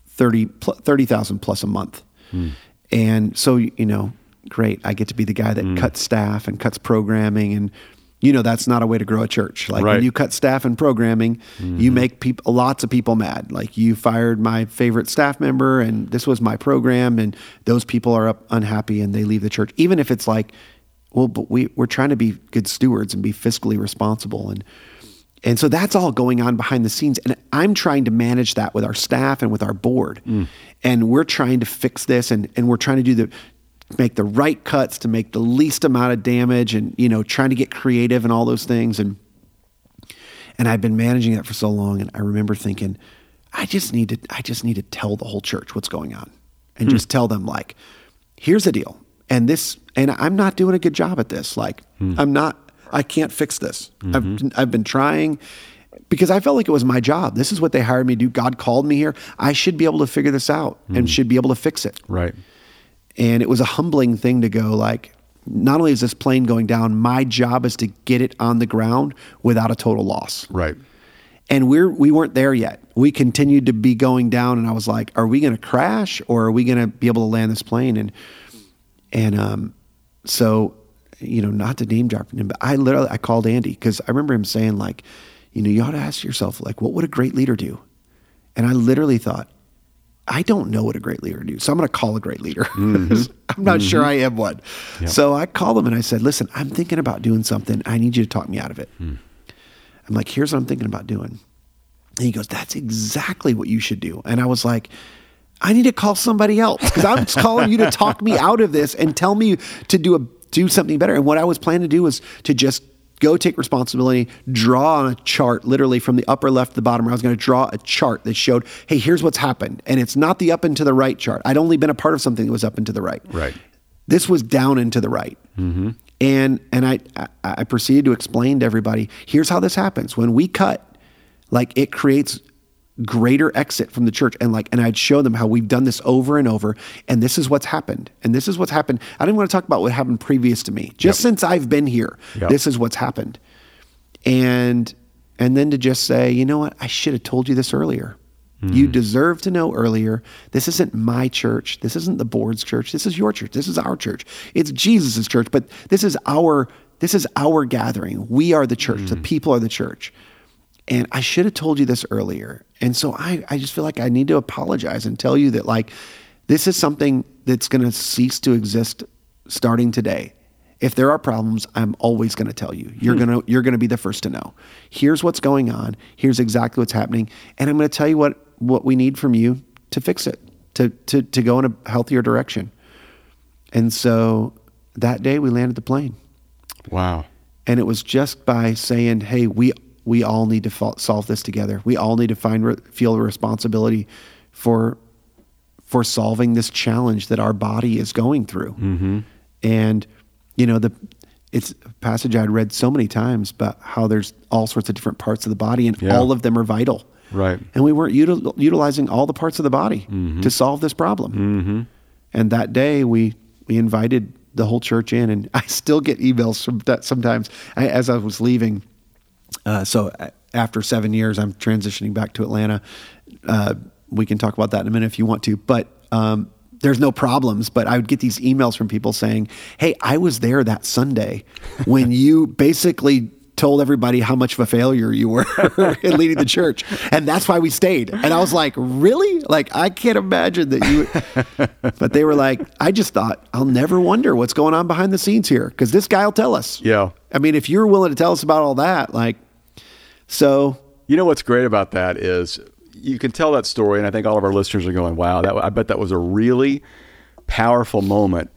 Speaker 3: 30 30,000 plus a month. Hmm. And so, you know, great. I get to be the guy that cuts staff and cuts programming. And, you know, that's not a way to grow a church. Like
Speaker 2: Right.
Speaker 3: when you cut staff and programming, you mm-hmm. make people, lots of people mad. Like you fired my favorite staff member and this was my program. And those people are up unhappy and they leave the church. Even if it's like, well, but we, we're trying to be good stewards and be fiscally responsible. And, and so that's all going on behind the scenes. And I'm trying to manage that with our staff and with our board. Mm. And we're trying to fix this and, and we're trying to do the make the right cuts to make the least amount of damage and you know trying to get creative and all those things. And and I've been managing that for so long and I remember thinking I just need to I just need to tell the whole church what's going on and hmm. just tell them like here's the deal. And this and I'm not doing a good job at this. Like hmm. I'm not I can't fix this. I've mm-hmm. I've been trying because I felt like it was my job. This is what they hired me to do. God called me here. I should be able to figure this out and hmm. should be able to fix it.
Speaker 2: Right.
Speaker 3: And it was a humbling thing to go like not only is this plane going down my job is to get it on the ground without a total loss.
Speaker 2: Right.
Speaker 3: and we're we weren't there yet. We continued to be going down and i was like are we going to crash or are we going to be able to land this plane? And and um so you know not to name drop him but i literally i called andy because i remember him saying like you know you ought to ask yourself like what would a great leader do? And i literally thought I don't know what a great leader do. So I'm going to call a great leader. Mm-hmm. I'm not sure mm-hmm. I am one. So I called him and I said, listen, I'm thinking about doing something. I need you to talk me out of it. Hmm. I'm like, here's what I'm thinking about doing. And he goes, that's exactly what you should do. And I was like, I need to call somebody else because I'm calling you to talk me out of this and tell me to do a do something better. And what I was planning to do was to just go take responsibility, draw on a chart, literally from the upper left to the bottom. I was going to draw a chart that showed, hey, here's what's happened, and it's not the up and to the right chart. I'd only been a part of something that was up and to the right.
Speaker 2: Right.
Speaker 3: This was down and to the right. Mm-hmm. And and I, I I proceeded to explain to everybody, here's how this happens. When we cut, like it creates greater exit from the church and like and I'd show them how we've done this over and over and this is what's happened and this is what's happened. I didn't want to talk about what happened previous to me. Just since I've been here
Speaker 2: Yep.
Speaker 3: this is what's happened. And and then to just say you know what? I should have told you this earlier. You hmm. deserve to know earlier. This isn't my church. This isn't the board's church. This is your church. This is our church. It's Jesus's church but this is our this is our gathering. We are the church. The hmm. people are the church and I should have told you this earlier. And so I, I just feel like I need to apologize and tell you that like this is something that's going to cease to exist starting today. If there are problems, I'm always going to tell you. You're hmm. going to you're going to be the first to know. Here's what's going on. Here's exactly what's happening, and I'm going to tell you what what we need from you to fix it, to to to go in a healthier direction. And so that day we landed the plane
Speaker 2: Wow.
Speaker 3: and it was just by saying, "Hey, we we all need to fo- solve this together. We all need to find re- feel the responsibility for for solving this challenge that our body is going through." Mm-hmm. And you know the it's a passage I'd read so many times about how there's all sorts of different parts of the body, and
Speaker 2: Yeah.
Speaker 3: all of them are vital.
Speaker 2: Right.
Speaker 3: And we weren't util- utilizing all the parts of the body to solve this problem. Mm-hmm. And that day, we we invited the whole church in, and I still get emails from that sometimes. I, as I was leaving, uh, so uh, after seven years, I'm transitioning back to Atlanta. Uh, we can talk about that in a minute if you want to, but. Um, there's no problems, but I would get these emails from people saying, Hey, I was there that Sunday when you basically told everybody how much of a failure you were in leading the church. And that's why we stayed. And I was like, Really? Like, I can't imagine that you. but they were like, I just thought, I'll never wonder what's going on behind the scenes here because this guy will tell us.
Speaker 2: Yeah.
Speaker 3: I mean, if you're willing to tell us about all that, like, so
Speaker 2: You know what's great about that is you can tell that story, and I think all of our listeners are going, "Wow, that I bet that was a really powerful moment."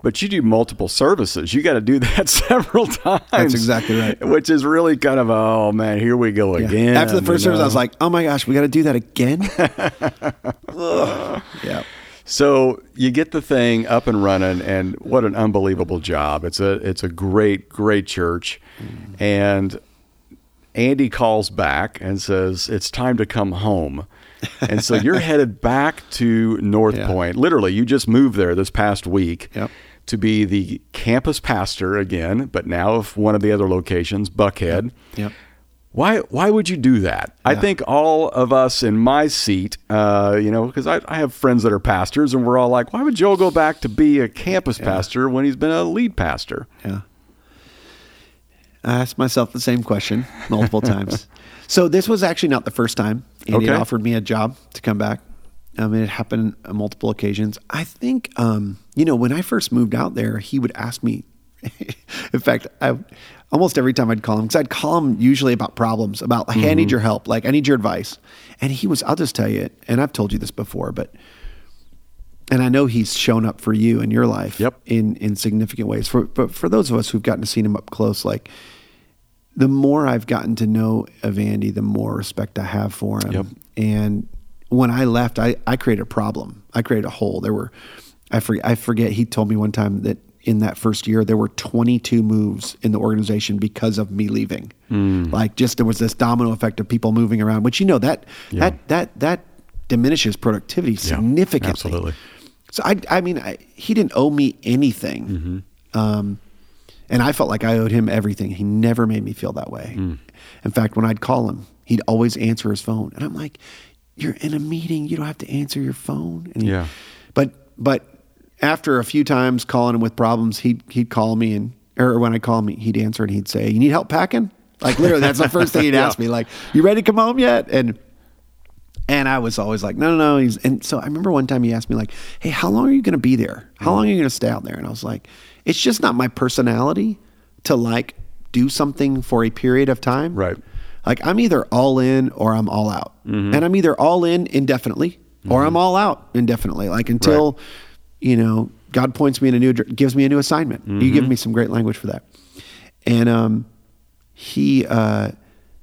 Speaker 2: But you do multiple services. You got to do that several times.
Speaker 3: That's exactly right.
Speaker 2: Which is really kind of, oh man, here we go
Speaker 3: Yeah.
Speaker 2: again.
Speaker 3: After the first
Speaker 2: you
Speaker 3: service, I was like, "Oh my gosh, we got to do that again." Yeah.
Speaker 2: So you get the thing up and running, and what an unbelievable job! It's a it's a great great church, mm. and Andy calls back and says it's time to come home, and so you're headed back to North
Speaker 3: Yeah.
Speaker 2: Point. Literally, you just moved there this past week
Speaker 3: Yep.
Speaker 2: to be the campus pastor again, but now of one of the other locations, Buckhead.
Speaker 3: Yep.
Speaker 2: Why why would you do that? I think all of us in my seat, uh, you know, because I, I have friends that are pastors, and we're all like, why would Joe go back to be a campus pastor when he's been a lead pastor?
Speaker 3: Yeah. I asked myself the same question multiple times. So this was actually not the first time Andy had
Speaker 2: Okay.
Speaker 3: offered me a job to come back. I mean, it happened on multiple occasions. I think, um, you know, when I first moved out there, he would ask me. in fact, I almost every time I'd call him because I'd call him usually about problems, about like, hey, I need your help, like I need your advice, and he was. I'll just tell you, and I've told you this before, but and I know he's shown up for you in your life
Speaker 2: Yep.
Speaker 3: in in significant ways. For but for those of us who've gotten to see him up close, like the more I've gotten to know of Andy, the more respect I have for him.
Speaker 2: Yep.
Speaker 3: And when I left, I, I created a problem. I created a hole. There were, I forget, I forget. He told me one time that in that first year there were 22 moves in the organization because of me leaving.
Speaker 2: Hmm.
Speaker 3: Like just there was this domino effect of people moving around, which you know that
Speaker 2: Yeah.
Speaker 3: that that that diminishes productivity significantly.
Speaker 2: absolutely.
Speaker 3: So I, I mean, I, he didn't owe me anything,
Speaker 2: Mm-hmm.
Speaker 3: um, and I felt like I owed him everything. He never made me feel that way.
Speaker 2: Mm.
Speaker 3: In fact, when I'd call him, he'd always answer his phone, and I'm like, "You're in a meeting. You don't have to answer your phone." And he-
Speaker 2: Yeah.
Speaker 3: But but after a few times calling him with problems, he'd he'd call me and or when I call him, he'd answer and he'd say, "You need help packing?" Like literally, that's the first thing he'd ask me. Like, "You ready to come home yet?" And and I was always like, no, no, no. He's, and so I remember one time he asked me like, hey, how long are you going to be there? How long are you going to stay out there? And I was like, it's just not my personality to like do something for a period of time.
Speaker 2: Right.
Speaker 3: Like I'm either all in or I'm all out. And I'm either all in indefinitely or I'm all out indefinitely. Like until,
Speaker 2: Right.
Speaker 3: you know, God points me in a new, gives me a new assignment. You give me some great language for that. And, um, he, uh,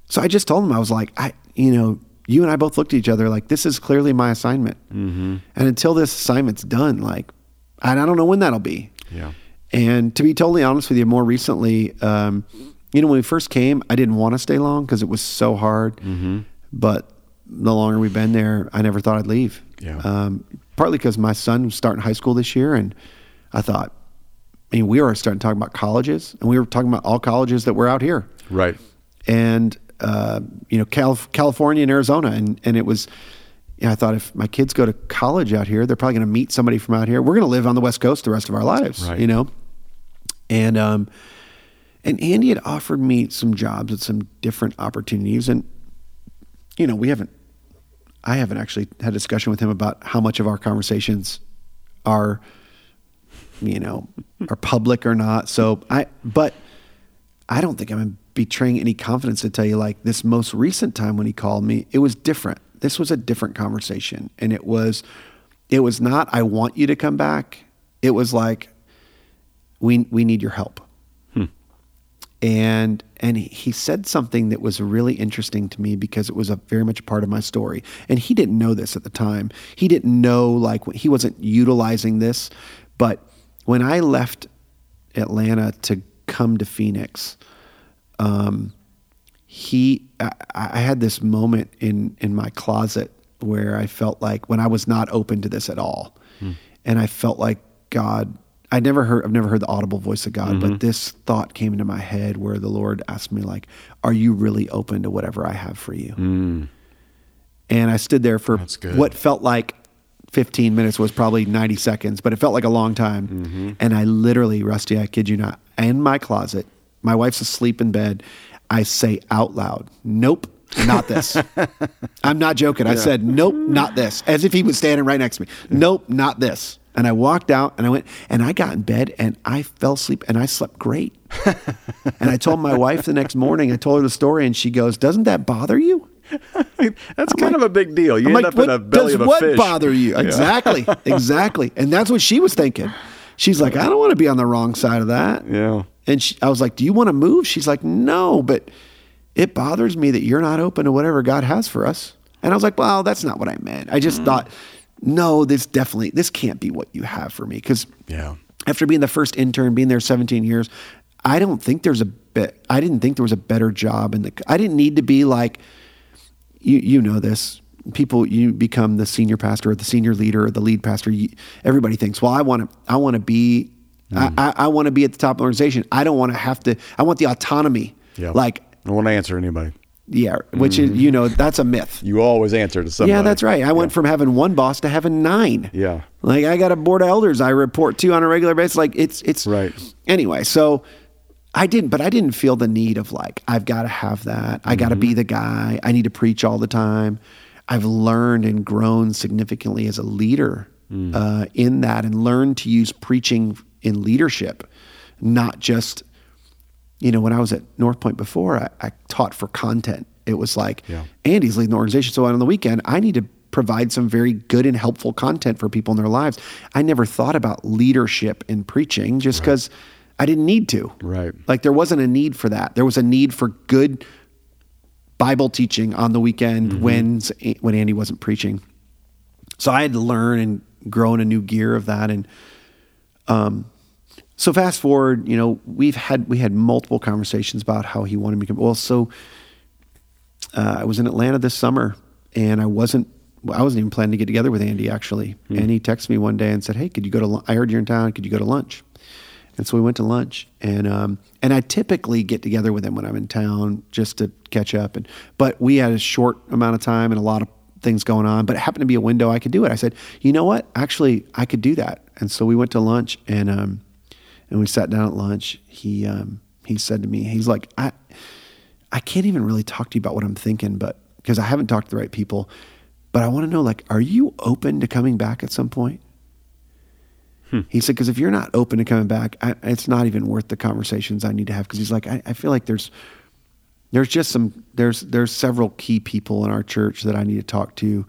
Speaker 3: so I just told him, I was like, I, you know, you and I both looked at each other like, this is clearly my assignment. Mm-hmm. And until this assignment's done, like, I don't know when that'll be.
Speaker 2: Yeah.
Speaker 3: And to be totally honest with you, more recently, um, you know, when we first came, I didn't want to stay long because it was so hard.
Speaker 2: Mm-hmm.
Speaker 3: But the longer we've been there, I never thought I'd leave.
Speaker 2: Yeah.
Speaker 3: Um, partly because my son was starting high school this year, and I thought, I mean, we were starting to talk about colleges, and we were talking about all colleges that were out here
Speaker 2: Right.
Speaker 3: and uh, you know Calif- California and Arizona, and and it was. You know, I thought if my kids go to college out here, they're probably going to meet somebody from out here. We're going to live on the West Coast the rest of our lives,
Speaker 2: Right.
Speaker 3: you know. And um, and Andy had offered me some jobs at some different opportunities, and you know, we haven't. I haven't actually had a discussion with him about how much of our conversations are, you know, are public or not. So I, but I don't think I'm betraying any confidence to tell you like this most recent time when he called me, it was different. This was a different conversation. And it was it was not I want you to come back. It was like we we need your help. And and he- said something that was really interesting to me because it was a very much a part of my story. And he didn't know this at the time. He didn't know like he wasn't utilizing this, but when I left Atlanta to come to Phoenix, um, he I, I had this moment in in my closet where I felt like when I was not open to this at all, and I felt like God. I never heard. I've never heard the audible voice of God, but mm-hmm. this thought came into my head where the Lord asked me, like, "Are you really open to whatever I have for you?" Mm. And I stood there for what felt like 15 minutes was probably 90 seconds, but it felt like a long time. Mm-hmm. And I literally, Rusty, I kid you not, in my closet, my wife's asleep in bed. I say out loud, Nope, not this. I'm not joking. I said, Nope, not this, as if he was standing right next to me. Nope, not this. And I walked out and I went and I got in bed and I fell asleep and I slept great. and I told my wife the next morning, I told her the story and she goes, Doesn't that bother you?
Speaker 2: That's kind of a big deal. You
Speaker 3: I'm
Speaker 2: end
Speaker 3: like,
Speaker 2: up in a belly of a
Speaker 3: what
Speaker 2: fish.
Speaker 3: bother you? Exactly, exactly. And that's what she was thinking. She's like, I don't want to be on the wrong side of that.
Speaker 2: Yeah.
Speaker 3: And she, I was like, Do you want to move? She's like, No, but it bothers me that you're not open to whatever God has for us. And I was like, Well, that's not what I meant. I
Speaker 2: Mm.
Speaker 3: just thought, no, this definitely this can't be what you have for me because
Speaker 2: Yeah.
Speaker 3: after being the first intern, being there 17 years, I don't think there's a bit. I didn't think there was a better job in the. I didn't need to be like, you you know this. People, you become the senior pastor or the senior leader or the lead pastor. You, everybody thinks, well, I want to. I want to be. I, mm. I, I want to be at the top of the organization. I don't want to have to. I want the autonomy.
Speaker 2: Yeah.
Speaker 3: Like,
Speaker 2: I won't answer anybody.
Speaker 3: Yeah, which is you know that's a myth.
Speaker 2: You always answer to somebody.
Speaker 3: Yeah, that's right. I went from having one boss to having nine.
Speaker 2: Yeah.
Speaker 3: Like I got a board of elders I report to on a regular basis. Like it's it's
Speaker 2: Right.
Speaker 3: Anyway, so I didn't, but I didn't feel the need of like I've got to have that. I got to
Speaker 2: Mm-hmm.
Speaker 3: be the guy. I need to preach all the time. I've learned and grown significantly as a leader
Speaker 2: Mm.
Speaker 3: uh, in that, and learned to use preaching in leadership, not just you know, when I was at North Point before, I, I taught for content. It was like,
Speaker 2: Yeah.
Speaker 3: Andy's leading the organization. So on the weekend, I need to provide some very good and helpful content for people in their lives. I never thought about leadership in preaching just because I didn't need to.
Speaker 2: Right.
Speaker 3: Like there wasn't a need for that. There was a need for good Bible teaching on the weekend
Speaker 2: Mm-hmm.
Speaker 3: when when Andy wasn't preaching. So I had to learn and grow in a new gear of that. And um, so fast forward, you know, we've had we had multiple conversations about how he wanted me to. Well, so uh, I was in Atlanta this summer, and I wasn't. I wasn't even planning to get together with Andy actually. And he texted me one day and said, "Hey, could you go to? I heard you're in town. Could you go to lunch?" And so we went to lunch, and um, and I typically get together with him when I'm in town just to catch up. And but we had a short amount of time and a lot of things going on, but it happened to be a window I could do it. I said, you know what? Actually, I could do that. And so we went to lunch, and um, and we sat down at lunch. He um, he said to me, he's like, I I can't even really talk to you about what I'm thinking, but because I haven't talked to the right people. But I want to know, like, are you open to coming back at some point? He said, because if you're not open to coming back, I, it's not even worth the conversations I need to have. Because he's like, I, I feel like there's there's just some there's there's several key people in our church that I need to talk to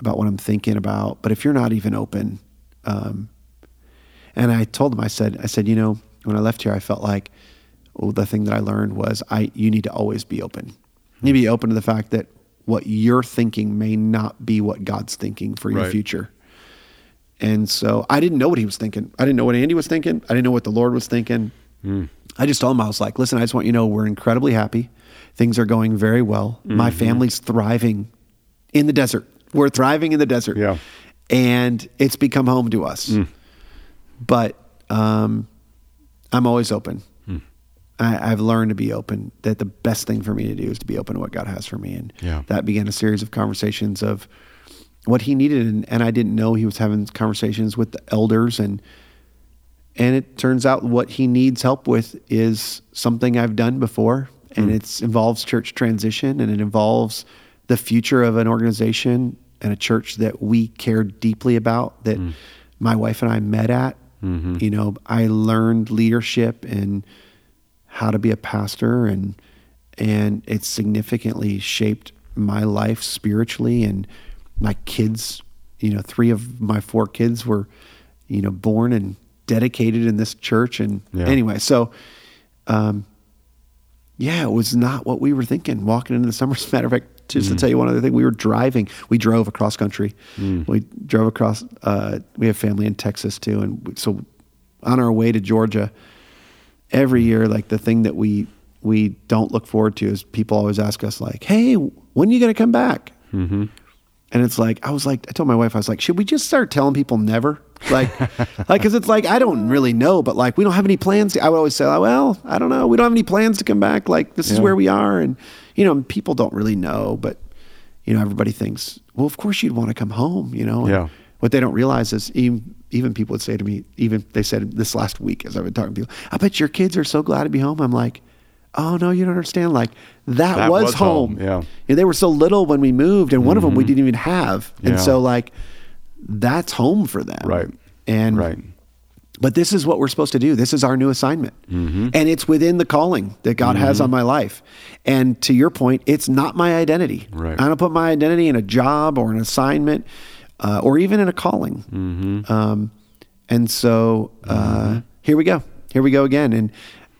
Speaker 3: about what I'm thinking about. But if you're not even open, um, and I told him, I said, I said, you know, when I left here, I felt like well, the thing that I learned was I you need to always be open. You need to be open to the fact that what you're thinking may not be what God's thinking for your
Speaker 2: Right.
Speaker 3: future. And so I didn't know what he was thinking. I didn't know what Andy was thinking. I didn't know what the Lord was thinking. Hmm. I just told him, I was like, listen, I just want you to know we're incredibly happy. Things are going very well. My mm-hmm. family's thriving in the desert. We're thriving in the desert.
Speaker 2: Yeah.
Speaker 3: And it's become home to us. Hmm. But um, I'm always open. Hmm. I, I've learned to be open. That the best thing for me to do is to be open to what God has for me, and
Speaker 2: Yeah.
Speaker 3: that began a series of conversations of what he needed, and, and I didn't know he was having conversations with the elders, and and it turns out what he needs help with is something I've done before, and hmm. it involves church transition, and it involves the future of an organization and a church that we care deeply about. That hmm. my wife and I met at. You know, I learned leadership and how to be a pastor, and and it significantly shaped my life spiritually and my kids. You know, three of my four kids were, you know, born and dedicated in this church. And
Speaker 2: Yeah.
Speaker 3: anyway, so, um, yeah, it was not what we were thinking walking into the summer. As a matter of fact, just to tell you one other thing, we were driving. We drove across country. We drove across. Uh, we have family in Texas too, and so on our way to Georgia, every year, like the thing that we we don't look forward to is people always ask us like, "Hey, when are you going to come back?" Mm-hmm. And it's like I was like I told my wife I was like, "Should we just start telling people never?" Like, like because it's like I don't really know, but like we don't have any plans. To, I would always say, "Well, I don't know. We don't have any plans to come back. Like this is where we are." And you know, people don't really know, but you know, everybody thinks, "Well, of course you'd want to come home." You know, And
Speaker 2: Yeah.
Speaker 3: What they don't realize is even even people would say to me, even they said this last week as I've been talking to people, I bet your kids are so glad to be home. I'm like, oh no, you don't understand. Like that,
Speaker 2: That
Speaker 3: was,
Speaker 2: was
Speaker 3: home.
Speaker 2: yeah.
Speaker 3: And they were so little when we moved, and one of them we didn't even have. And
Speaker 2: Yeah.
Speaker 3: so like that's home for them.
Speaker 2: Right.
Speaker 3: And
Speaker 2: Right.
Speaker 3: But this is what we're supposed to do. This is our new assignment.
Speaker 2: Mm-hmm.
Speaker 3: And it's within the calling that God has on my life. And to your point, it's not my identity.
Speaker 2: Right.
Speaker 3: I don't put my identity in a job or an assignment uh, or even in a calling.
Speaker 2: Mm-hmm.
Speaker 3: Um, and so uh, here we go. Here we go again. And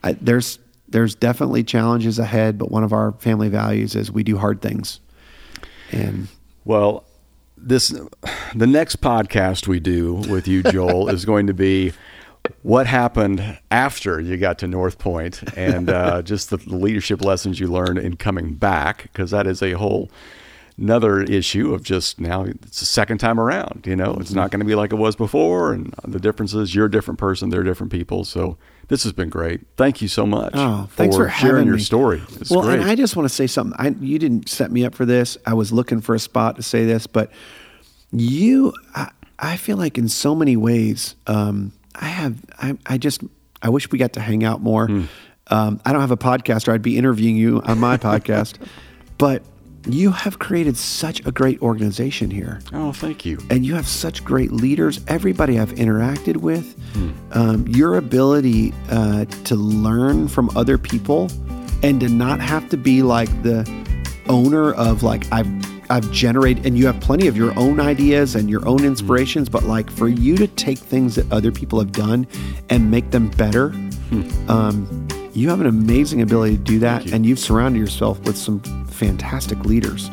Speaker 3: I, there's there's definitely challenges ahead, but one of our family values is we do hard things. And
Speaker 2: Well, this the next podcast we do with you, Joel, is going to be what happened after you got to North Point and uh, just the leadership lessons you learned in coming back, because that is a whole another issue of just now it's the second time around. You know, it's not going to be like it was before, and the difference is you're a different person, they're different people. So this has been great. Thank you so much.
Speaker 3: Oh, thanks for
Speaker 2: sharing your
Speaker 3: me.
Speaker 2: story. It's
Speaker 3: well,
Speaker 2: great.
Speaker 3: and I just want to say something. I, you didn't set me up for this. I was looking for a spot to say this, but you, I, I feel like in so many ways, um, I have, I, I just, I wish we got to hang out more.
Speaker 2: Hmm.
Speaker 3: Um, I don't have a podcast, or I'd be interviewing you on my podcast, but you have created such a great organization here
Speaker 2: oh, thank you.
Speaker 3: and you have such great leaders. Everybody I've interacted with,
Speaker 2: Hmm.
Speaker 3: um, your ability uh, to learn from other people and to not have to be like the owner of like I've I've generated, and you have plenty of your own ideas and your own inspirations, but like for you to take things that other people have done and make them better.
Speaker 2: Hmm.
Speaker 3: Um, you have an amazing ability to do that, and you've surrounded yourself with some fantastic leaders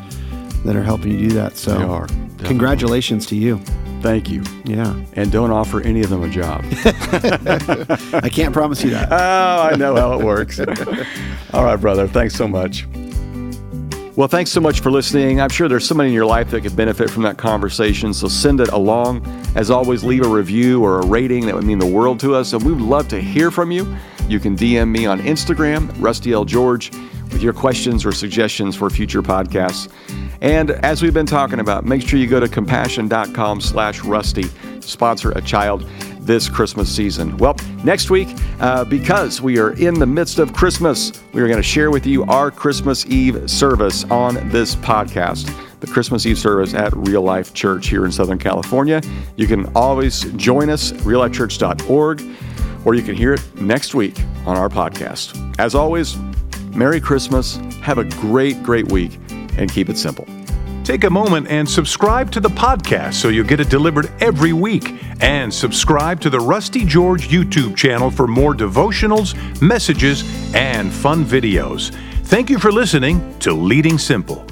Speaker 3: that are helping you do that. So,
Speaker 2: They are, definitely.
Speaker 3: congratulations to you.
Speaker 2: Thank you.
Speaker 3: Yeah.
Speaker 2: And don't offer any of them a job.
Speaker 3: I can't promise you that.
Speaker 2: Oh, I know how it works. All right, brother. Thanks so much. Well, thanks so much for listening. I'm sure there's somebody in your life that could benefit from that conversation, so send it along. As always, leave a review or a rating. That would mean the world to us, and we would love to hear from you. You can DM me on Instagram, Rusty L. George, with your questions or suggestions for future podcasts. And as we've been talking about, make sure you go to compassion.com slash rusty to sponsor a child this Christmas season. Well, next week, uh, because we are in the midst of Christmas, we are going to share with you our Christmas Eve service on this podcast. The Christmas Eve service at Real Life Church here in Southern California. You can always join us, reallifechurch.org, or you can hear it next week on our podcast. As always, Merry Christmas, have a great, great week, and keep it simple.
Speaker 1: Take a moment and subscribe to the podcast so you'll get it delivered every week. And subscribe to the Rusty George YouTube channel for more devotionals, messages, and fun videos. Thank you for listening to Leading Simple.